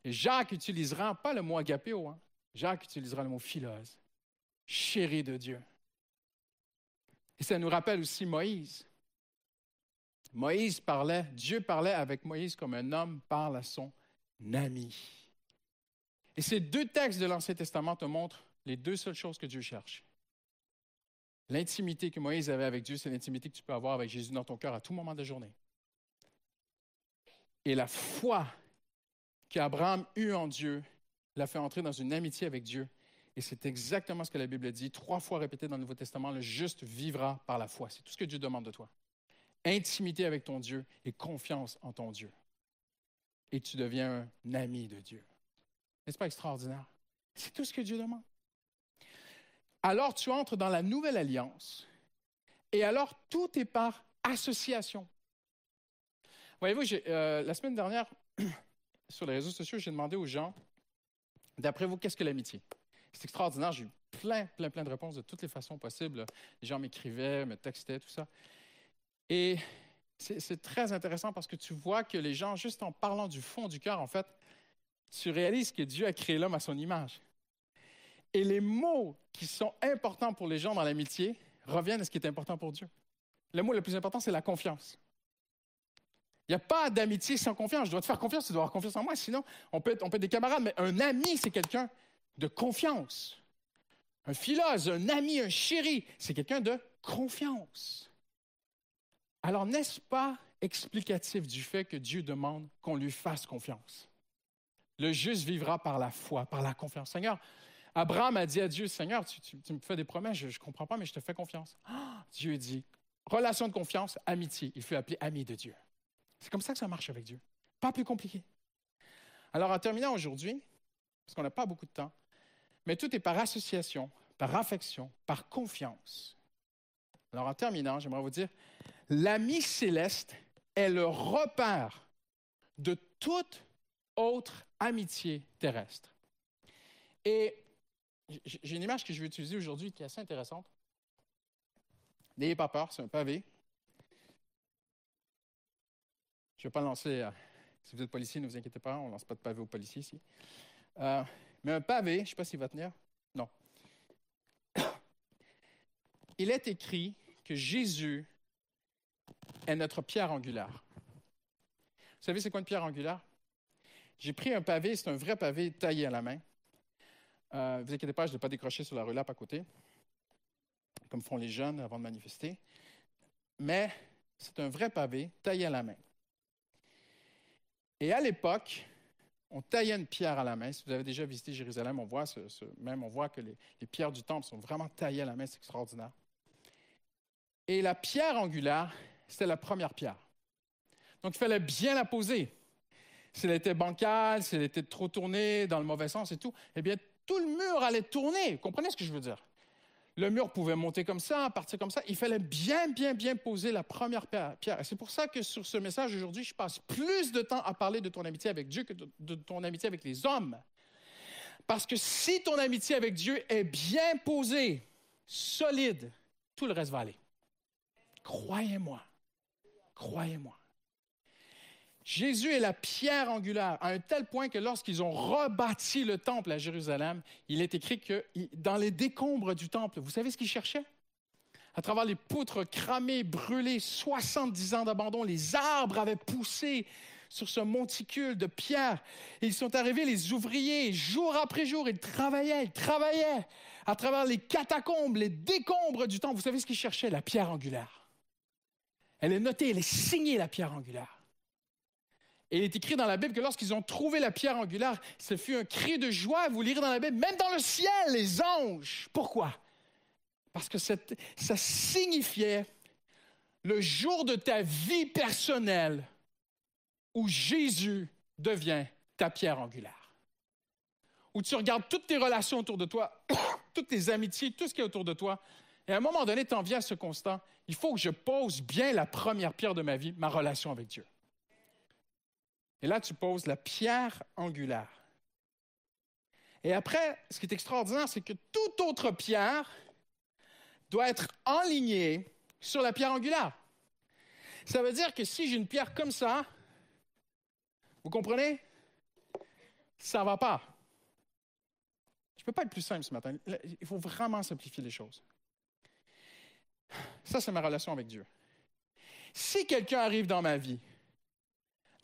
Et Jacques utilisera pas le mot agapéo, hein. Jacques utilisera le mot philose, chéri de Dieu. Et ça nous rappelle aussi Moïse. Moïse parlait, Dieu parlait avec Moïse comme un homme parle à son ami. Et ces deux textes de l'Ancien Testament te montrent les deux seules choses que Dieu cherche. L'intimité que Moïse avait avec Dieu, c'est l'intimité que tu peux avoir avec Jésus dans ton cœur à tout moment de la journée. Et la foi qu'Abraham eut en Dieu l'a fait entrer dans une amitié avec Dieu. Et c'est exactement ce que la Bible dit, trois fois répété dans le Nouveau Testament, le juste vivra par la foi. C'est tout ce que Dieu demande de toi. Intimité avec ton Dieu et confiance en ton Dieu et tu deviens un ami de Dieu. N'est-ce pas extraordinaire? C'est tout ce que Dieu demande. Alors tu entres dans la nouvelle alliance et alors tout est par association. Voyez-vous, euh, la semaine dernière, sur les réseaux sociaux, j'ai demandé aux gens, d'après vous, qu'est-ce que l'amitié? C'est extraordinaire, j'ai eu plein, plein, plein de réponses de toutes les façons possibles. Les gens m'écrivaient, me textaient, tout ça. Et c'est très intéressant parce que tu vois que les gens, juste en parlant du fond du cœur, en fait, tu réalises que Dieu a créé l'homme à son image. Et les mots qui sont importants pour les gens dans l'amitié reviennent à ce qui est important pour Dieu. Le mot le plus important, c'est la confiance. Il n'y a pas d'amitié sans confiance. Je dois te faire confiance, tu dois avoir confiance en moi. Sinon, on peut, être, des camarades, mais un ami, c'est quelqu'un de confiance. Un philosophe, un ami, un chéri, c'est quelqu'un de confiance. Alors, n'est-ce pas explicatif du fait que Dieu demande qu'on lui fasse confiance? Le juste vivra par la foi, par la confiance. Seigneur, Abraham a dit à Dieu, Seigneur, tu, me fais des promesses, je ne comprends pas, mais je te fais confiance. Dieu dit, relation de confiance, amitié. Il fut appelé ami de Dieu. C'est comme ça que ça marche avec Dieu. Pas plus compliqué. Alors, en terminant aujourd'hui, parce qu'on n'a pas beaucoup de temps, mais tout est par association, par affection, par confiance. Alors, en terminant, j'aimerais vous dire, l'ami céleste est le repère de toute autre amitié terrestre. Et j'ai une image que je vais utiliser aujourd'hui qui est assez intéressante. N'ayez pas peur, c'est un pavé. Je ne vais pas lancer, euh, si vous êtes policier, ne vous inquiétez pas, on ne lance pas de pavé aux policiers ici. Euh, mais un pavé, je ne sais pas s'il va tenir. Non. Il est écrit que Jésus est notre pierre angulaire. Vous savez, c'est quoi une pierre angulaire? J'ai pris un pavé, c'est un vrai pavé taillé à la main. Euh, vous inquiétez pas, je ne l'ai pas décroché sur la relap à côté, comme font les jeunes avant de manifester. Mais c'est un vrai pavé taillé à la main. Et à l'époque, on taillait une pierre à la main. Si vous avez déjà visité Jérusalem, on voit, même on voit que les, les, pierres du temple sont vraiment taillées à la main, c'est extraordinaire. Et la pierre angulaire, c'était la première pierre. Donc il fallait bien la poser. Si elle était bancale, si elle était trop tournée dans le mauvais sens et tout, eh bien, tout le mur allait tourner. Vous comprenez ce que je veux dire? Le mur pouvait monter comme ça, partir comme ça. Il fallait bien, bien, bien poser la première pierre. C'est pour ça que sur ce message aujourd'hui, je passe plus de temps à parler de ton amitié avec Dieu que de, ton amitié avec les hommes. Parce que si ton amitié avec Dieu est bien posée, solide, tout le reste va aller. Croyez-moi. Croyez-moi. Jésus est la pierre angulaire, à un tel point que lorsqu'ils ont rebâti le temple à Jérusalem, il est écrit que dans les décombres du temple, vous savez ce qu'ils cherchaient? À travers les poutres cramées, brûlées, 70 ans d'abandon, les arbres avaient poussé sur ce monticule de pierre. Et ils sont arrivés, les ouvriers, jour après jour, ils travaillaient, ils travaillaient à travers les catacombes, les décombres du temple. Vous savez ce qu'ils cherchaient? La pierre angulaire. Elle est notée, elle est signée, la pierre angulaire. Et il est écrit dans la Bible que lorsqu'ils ont trouvé la pierre angulaire, ce fut un cri de joie. Vous lirez dans la Bible, même dans le ciel, les anges. Pourquoi? Parce que ça signifiait le jour de ta vie personnelle où Jésus devient ta pierre angulaire. Où tu regardes toutes tes relations autour de toi, toutes tes amitiés, tout ce qui est autour de toi, et à un moment donné, tu en viens à ce constat, il faut que je pose bien la première pierre de ma vie, ma relation avec Dieu. Et là, tu poses la pierre angulaire. Et après, ce qui est extraordinaire, c'est que toute autre pierre doit être enlignée sur la pierre angulaire. Ça veut dire que si j'ai une pierre comme ça, vous comprenez? Ça ne va pas. Je ne peux pas être plus simple ce matin. Il faut vraiment simplifier les choses. Ça, c'est ma relation avec Dieu. Si quelqu'un arrive dans ma vie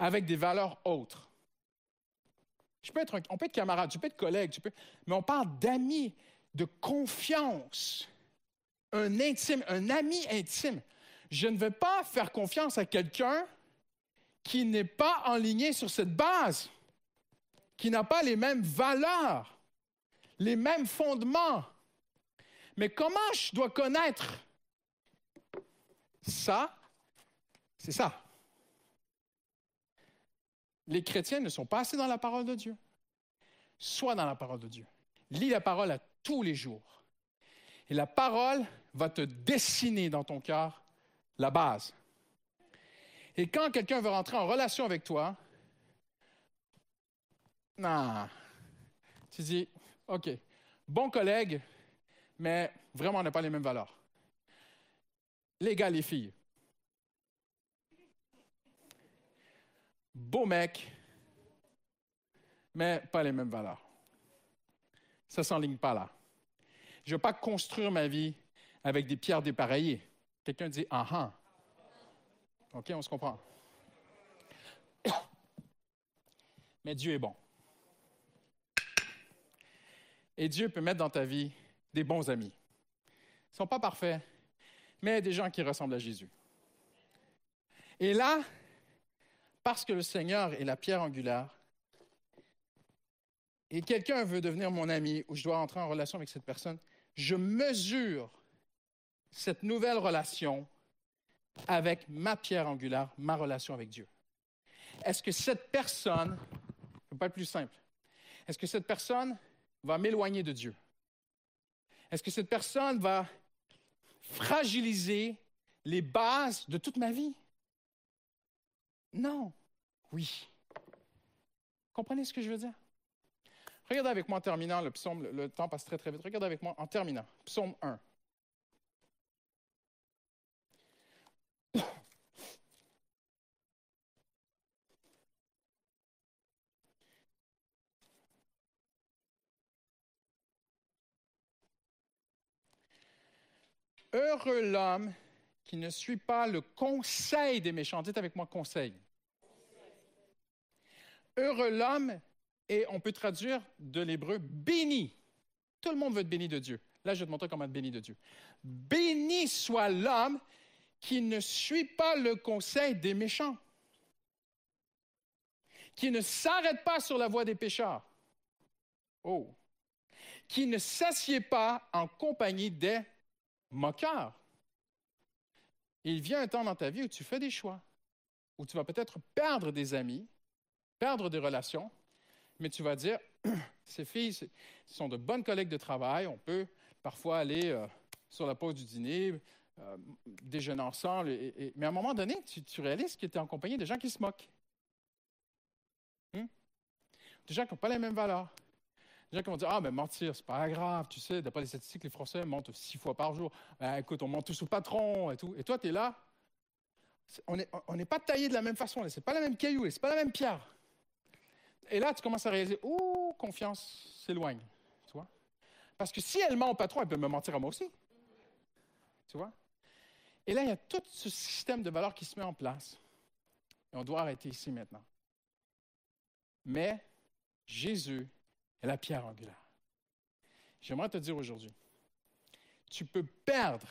avec des valeurs autres. Je peux être on peut être camarade, tu peux être collègue, peux, mais on parle d'amis, de confiance, un intime, un ami intime. Je ne vais pas faire confiance à quelqu'un qui n'est pas enligné sur cette base, qui n'a pas les mêmes valeurs, les mêmes fondements. Mais comment je dois connaître ça? C'est ça les chrétiens ne sont pas assez dans la parole de Dieu. Sois dans la parole de Dieu. Lis la parole à tous les jours. Et la parole va te dessiner dans ton cœur la base. Et quand quelqu'un veut rentrer en relation avec toi, non, tu dis, OK, bon collègue, mais vraiment, on n'a pas les mêmes valeurs. Les gars, les filles, beau mec, mais pas les mêmes valeurs. Ça ne s'enligne pas là. Je ne veux pas construire ma vie avec des pierres dépareillées. Quelqu'un dit ah ah. OK, on se comprend. Mais Dieu est bon. Et Dieu peut mettre dans ta vie des bons amis. Ils ne sont pas parfaits, mais des gens qui ressemblent à Jésus. Et là, parce que le Seigneur est la pierre angulaire, et quelqu'un veut devenir mon ami ou je dois entrer en relation avec cette personne, je mesure cette nouvelle relation avec ma pierre angulaire, ma relation avec Dieu. est-ce que cette personne, ne pas être plus simple, est-ce que cette personne va m'éloigner de Dieu? Est-ce que cette personne va fragiliser les bases de toute ma vie? Non. Oui. Comprenez ce que je veux dire? Regardez avec moi en terminant le psaume, le, temps passe très très vite. Regardez avec moi en terminant. Psaume 1. Heureux l'homme qui ne suit pas le conseil des méchants. Dites avec moi conseil. Heureux l'homme, et on peut traduire de l'hébreu béni. Tout le monde veut être béni de Dieu. Là, je vais te montrer comment être béni de Dieu. Béni soit l'homme qui ne suit pas le conseil des méchants, qui ne s'arrête pas sur la voie des pécheurs. Oh! Qui ne s'assied pas en compagnie des Il vient un temps dans ta vie où tu fais des choix, où tu vas peut-être perdre des amis, perdre des relations, mais tu vas dire, ces filles sont de bonnes collègues de travail, on peut parfois aller euh, sur la pause du dîner, euh, déjeuner ensemble, mais à un moment donné, tu, réalises que tu es en compagnie de gens qui se moquent. Hmm? Des gens qui n'ont pas les mêmes valeurs. Les gens qui vont dire Ah, mais mentir, c'est pas grave, tu sais, d'après les statistiques, les Français mentent six fois par jour. Ben, écoute, on ment tous au patron et tout. Et toi, tu es là. On n'est pas taillé de la même façon, c'est pas la même caillou, c'est pas la même pierre. Et là, tu commences à réaliser Oh, confiance s'éloigne. Tu vois? Parce que si elle ment au patron, elle peut me mentir à moi aussi. Tu vois? Et là, il y a tout ce système de valeurs qui se met en place. Et on doit arrêter ici maintenant. Mais Jésus la pierre angulaire. J'aimerais te dire aujourd'hui, tu peux perdre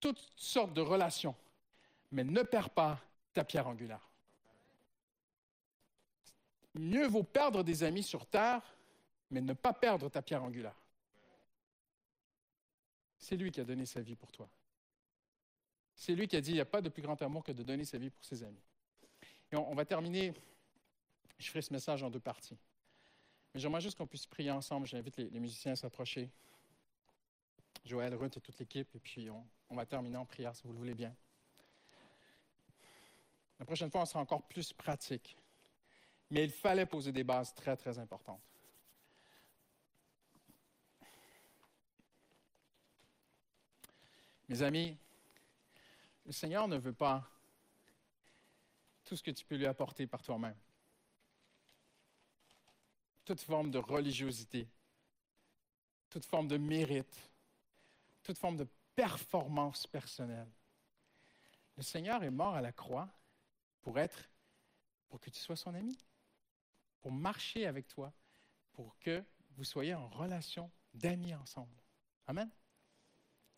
toutes sortes de relations, mais ne perds pas ta pierre angulaire. Mieux vaut perdre des amis sur terre, mais ne pas perdre ta pierre angulaire. C'est lui qui a donné sa vie pour toi. C'est lui qui a dit, il n'y a pas de plus grand amour que de donner sa vie pour ses amis. Et on, va terminer, je ferai ce message en deux parties. Mais j'aimerais juste qu'on puisse prier ensemble. J'invite les, musiciens à s'approcher. Joël, Ruth et toute l'équipe. Et puis, on, va terminer en prière, si vous le voulez bien. La prochaine fois, on sera encore plus pratique. Mais il fallait poser des bases très, très importantes. Mes amis, le Seigneur ne veut pas tout ce que tu peux lui apporter par toi-même toute forme de religiosité, toute forme de mérite, toute forme de performance personnelle. Le Seigneur est mort à la croix pour être, pour que tu sois son ami, pour marcher avec toi, pour que vous soyez en relation d'amis ensemble. Amen.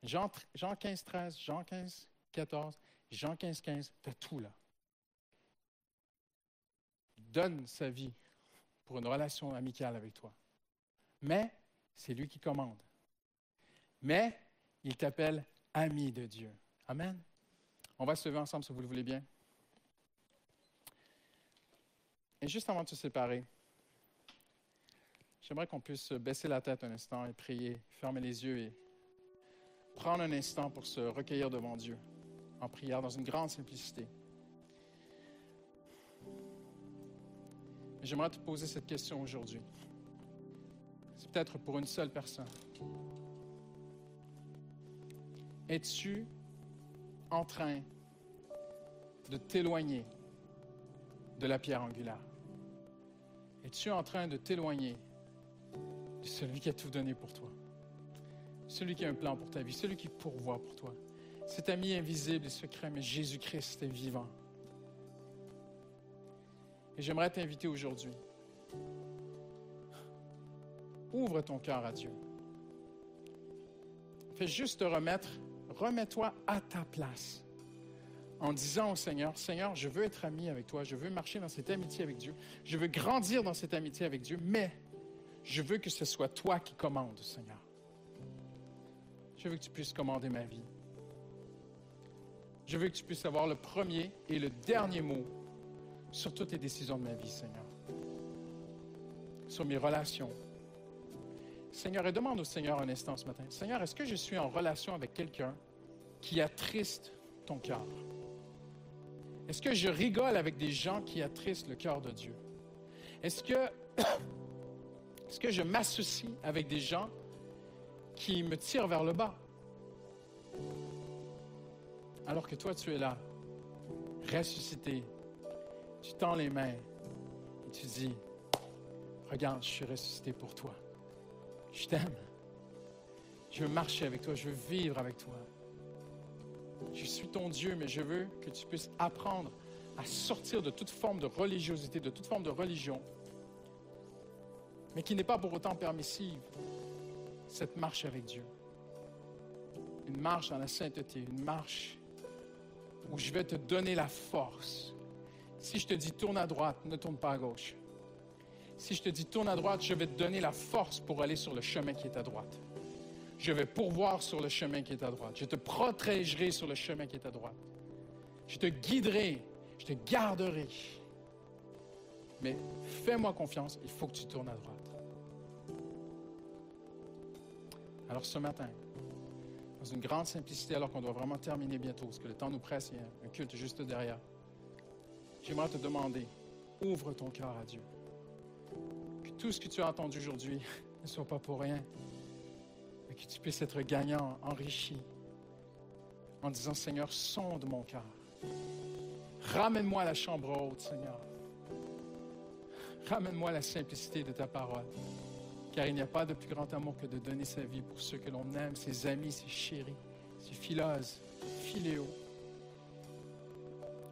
Jean, Jean 15, 13, Jean 15, 14, Jean 15, 15, tu as tout là. Donne sa vie une relation amicale avec toi. Mais c'est lui qui commande. Mais il t'appelle ami de Dieu. Amen. On va se lever ensemble si vous le voulez bien. Et juste avant de se séparer, j'aimerais qu'on puisse baisser la tête un instant et prier, fermer les yeux et prendre un instant pour se recueillir devant Dieu en prière dans une grande simplicité. J'aimerais te poser cette question aujourd'hui. C'est peut-être pour une seule personne. Es-tu en train de t'éloigner de la pierre angulaire? Es-tu en train de t'éloigner de celui qui a tout donné pour toi? Celui qui a un plan pour ta vie, celui qui pourvoit pour toi. Cet ami invisible et secret, mais Jésus-Christ est vivant. Et j'aimerais t'inviter aujourd'hui. Ouvre ton cœur à Dieu. Fais juste te remettre, remets-toi à ta place en disant au Seigneur, Seigneur, je veux être ami avec toi, je veux marcher dans cette amitié avec Dieu, je veux grandir dans cette amitié avec Dieu, mais je veux que ce soit toi qui commandes, Seigneur. Je veux que tu puisses commander ma vie. Je veux que tu puisses avoir le premier et le dernier mot sur toutes les décisions de ma vie, Seigneur. Sur mes relations. Seigneur, et demande au Seigneur un instant ce matin. Seigneur, est-ce que je suis en relation avec quelqu'un qui attriste ton cœur? Est-ce que je rigole avec des gens qui attristent le cœur de Dieu? Est-ce que, que je m'associe avec des gens qui me tirent vers le bas? Alors que toi, tu es là, ressuscité. Tu tends les mains et tu dis, regarde, je suis ressuscité pour toi. Je t'aime. Je veux marcher avec toi, je veux vivre avec toi. Je suis ton Dieu, mais je veux que tu puisses apprendre à sortir de toute forme de religiosité, de toute forme de religion, mais qui n'est pas pour autant permissive, cette marche avec Dieu. Une marche dans la sainteté, une marche où je vais te donner la force. Si je te dis tourne à droite, ne tourne pas à gauche. Si je te dis tourne à droite, je vais te donner la force pour aller sur le chemin qui est à droite. Je vais pourvoir sur le chemin qui est à droite. Je te protégerai sur le chemin qui est à droite. Je te guiderai, je te garderai. Mais fais-moi confiance, il faut que tu tournes à droite. Alors ce matin, dans une grande simplicité, alors qu'on doit vraiment terminer bientôt, parce que le temps nous presse, il y a un culte juste derrière. J'aimerais te demander, ouvre ton cœur à Dieu. Que tout ce que tu as entendu aujourd'hui ne soit pas pour rien, mais que tu puisses être gagnant, enrichi, en disant, Seigneur, sonde mon cœur. Ramène-moi la chambre haute, Seigneur. Ramène-moi la simplicité de ta parole. Car il n'y a pas de plus grand amour que de donner sa vie pour ceux que l'on aime, ses amis, ses chéris, ses philoses, philéo.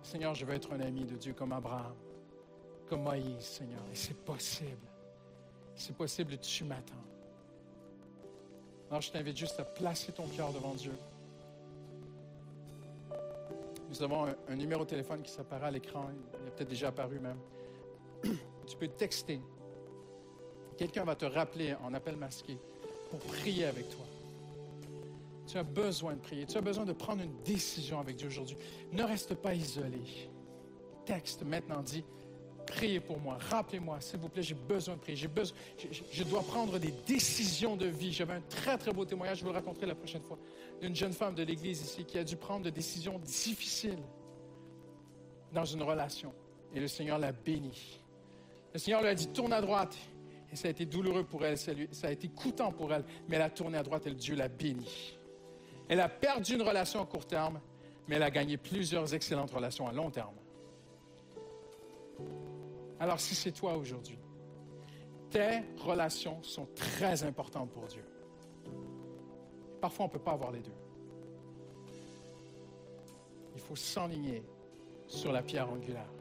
Seigneur, je veux être un ami de Dieu comme Abraham, comme Moïse, Seigneur. Et c'est possible. C'est possible et tu m'attends. Alors je t'invite juste à placer ton cœur devant Dieu. Nous avons un, numéro de téléphone qui s'apparaît à l'écran. Il est peut-être déjà apparu même. tu peux texter Quelqu'un va te rappeler en appel masqué pour prier avec toi. Tu as besoin de prier. Tu as besoin de prendre une décision avec Dieu aujourd'hui. Ne reste pas isolé. Texte maintenant dit Priez pour moi. Rappelez-moi, s'il vous plaît, j'ai besoin de prier. J'ai besoin, je, dois prendre des décisions de vie. J'avais un très, très beau témoignage, je vous le raconterai la prochaine fois, d'une jeune femme de l'Église ici qui a dû prendre des décisions difficiles dans une relation. Et le Seigneur l'a bénie. Le Seigneur lui a dit Tourne à droite. Et ça a été douloureux pour elle, ça, a été coûtant pour elle, mais elle a tourné à droite et Dieu l'a bénie. Elle a perdu une relation à court terme, mais elle a gagné plusieurs excellentes relations à long terme. Alors si c'est toi aujourd'hui, tes relations sont très importantes pour Dieu. Parfois, on ne peut pas avoir les deux. Il faut s'enligner sur la pierre angulaire.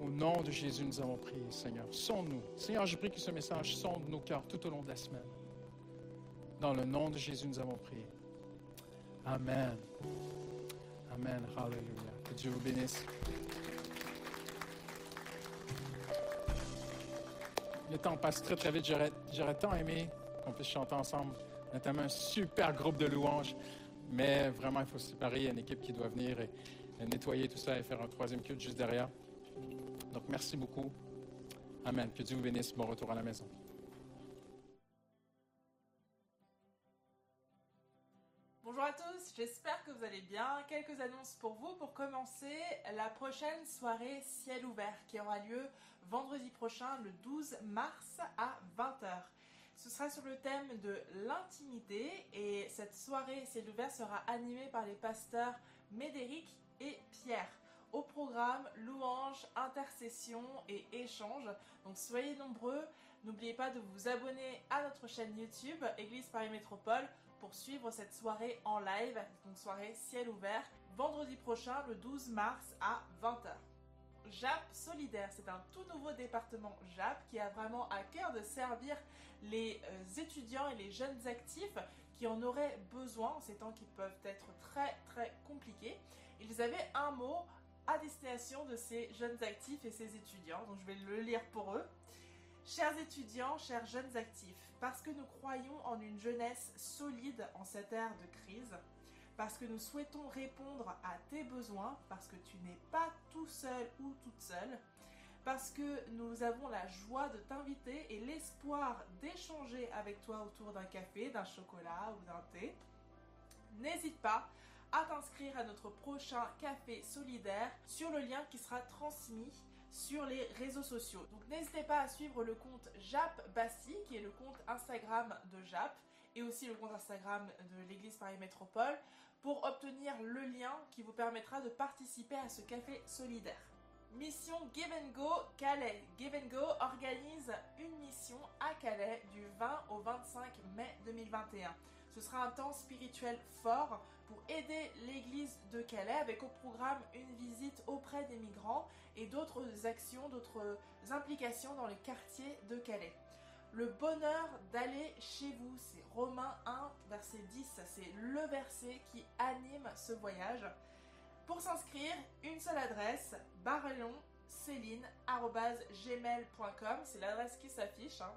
Au nom de Jésus, nous avons prié, Seigneur. Sonde-nous. Seigneur, je prie que ce message sonde nos cœurs tout au long de la semaine. Dans le nom de Jésus, nous avons prié. Amen. Amen. Hallelujah. Que Dieu vous bénisse. Le temps passe très, très vite. J'aurais tant aimé qu'on puisse chanter ensemble, notamment un super groupe de louanges. Mais vraiment, il faut se séparer. Il y a une équipe qui doit venir et nettoyer tout ça et faire un troisième culte juste derrière. Donc, merci beaucoup. Amen. Que Dieu vous bénisse. Bon retour à la maison. Bonjour à tous, j'espère que vous allez bien. Quelques annonces pour vous. Pour commencer, la prochaine soirée ciel ouvert qui aura lieu vendredi prochain, le 12 mars à 20h. Ce sera sur le thème de l'intimité et cette soirée ciel ouvert sera animée par les pasteurs Médéric et Pierre au programme louange, intercession et échange. Donc soyez nombreux. N'oubliez pas de vous abonner à notre chaîne YouTube Église Paris Métropole pour suivre cette soirée en live, donc soirée ciel ouvert, vendredi prochain le 12 mars à 20h. JAP Solidaire, c'est un tout nouveau département JAP qui a vraiment à cœur de servir les euh, étudiants et les jeunes actifs qui en auraient besoin en ces temps qui peuvent être très très compliqués. Ils avaient un mot à destination de ces jeunes actifs et ces étudiants. Donc je vais le lire pour eux. Chers étudiants, chers jeunes actifs, parce que nous croyons en une jeunesse solide en cette ère de crise, parce que nous souhaitons répondre à tes besoins, parce que tu n'es pas tout seul ou toute seule, parce que nous avons la joie de t'inviter et l'espoir d'échanger avec toi autour d'un café, d'un chocolat ou d'un thé. N'hésite pas à t'inscrire à notre prochain café solidaire sur le lien qui sera transmis sur les réseaux sociaux. Donc n'hésitez pas à suivre le compte Jap Bassi qui est le compte Instagram de Jap et aussi le compte Instagram de l'église Paris Métropole pour obtenir le lien qui vous permettra de participer à ce café solidaire. Mission Give and Go Calais. Give and Go organise une mission à Calais du 20 au 25 mai 2021. Ce sera un temps spirituel fort pour aider l'église de Calais avec au programme une visite auprès des migrants et d'autres actions, d'autres implications dans les quartiers de Calais. Le bonheur d'aller chez vous, c'est Romains 1, verset 10, c'est le verset qui anime ce voyage. Pour s'inscrire, une seule adresse, barrelloncéline.gmail.com, c'est l'adresse qui s'affiche, hein,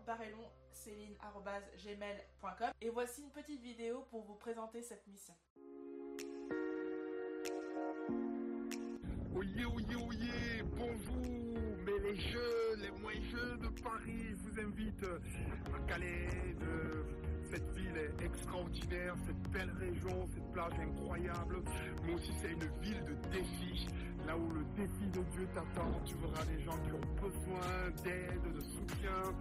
barrelloncéline.gmail.com. Et voici une petite vidéo pour vous présenter cette mission. Oyez, oyez, oyez, bonjour, mais les jeunes, les moins jeunes de Paris, je vous invite à Calais, cette ville extraordinaire, cette belle région, cette plage incroyable, mais aussi c'est une ville de défis, là où le défi de Dieu t'attend, tu verras des gens qui ont besoin d'aide, de soutien,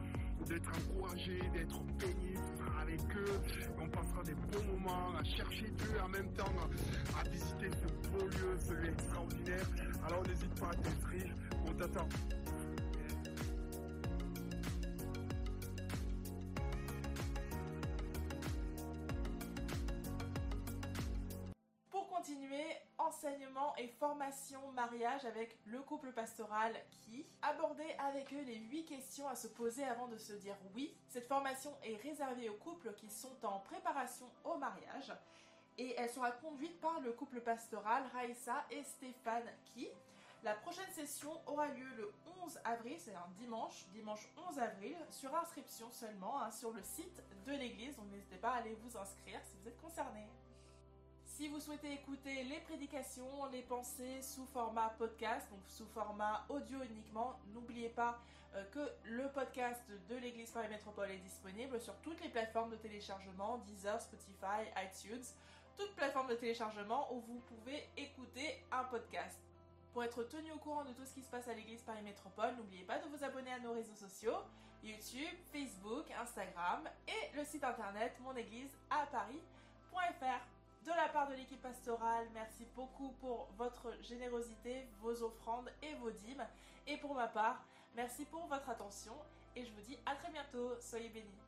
d'être encouragés, d'être seras avec eux, on passera des bons moments à chercher Dieu en même temps à visiter ce beau lieu, ce lieu extraordinaire. Alors n'hésite pas à t'inscrire, on t'attend. Enseignement et formation mariage avec le couple pastoral qui abordait avec eux les 8 questions à se poser avant de se dire oui. Cette formation est réservée aux couples qui sont en préparation au mariage et elle sera conduite par le couple pastoral Raïssa et Stéphane qui. La prochaine session aura lieu le 11 avril, c'est un dimanche, dimanche 11 avril, sur inscription seulement, hein, sur le site de l'église, donc n'hésitez pas à aller vous inscrire si vous êtes concerné. Si vous souhaitez écouter les prédications, les pensées sous format podcast, donc sous format audio uniquement, n'oubliez pas euh, que le podcast de l'Église Paris Métropole est disponible sur toutes les plateformes de téléchargement, Deezer, Spotify, iTunes, toutes plateformes de téléchargement où vous pouvez écouter un podcast. Pour être tenu au courant de tout ce qui se passe à l'église Paris Métropole, n'oubliez pas de vous abonner à nos réseaux sociaux, YouTube, Facebook, Instagram et le site internet monégliseaparis.fr. De la part de l'équipe pastorale, merci beaucoup pour votre générosité, vos offrandes et vos dîmes. Et pour ma part, merci pour votre attention et je vous dis à très bientôt. Soyez bénis.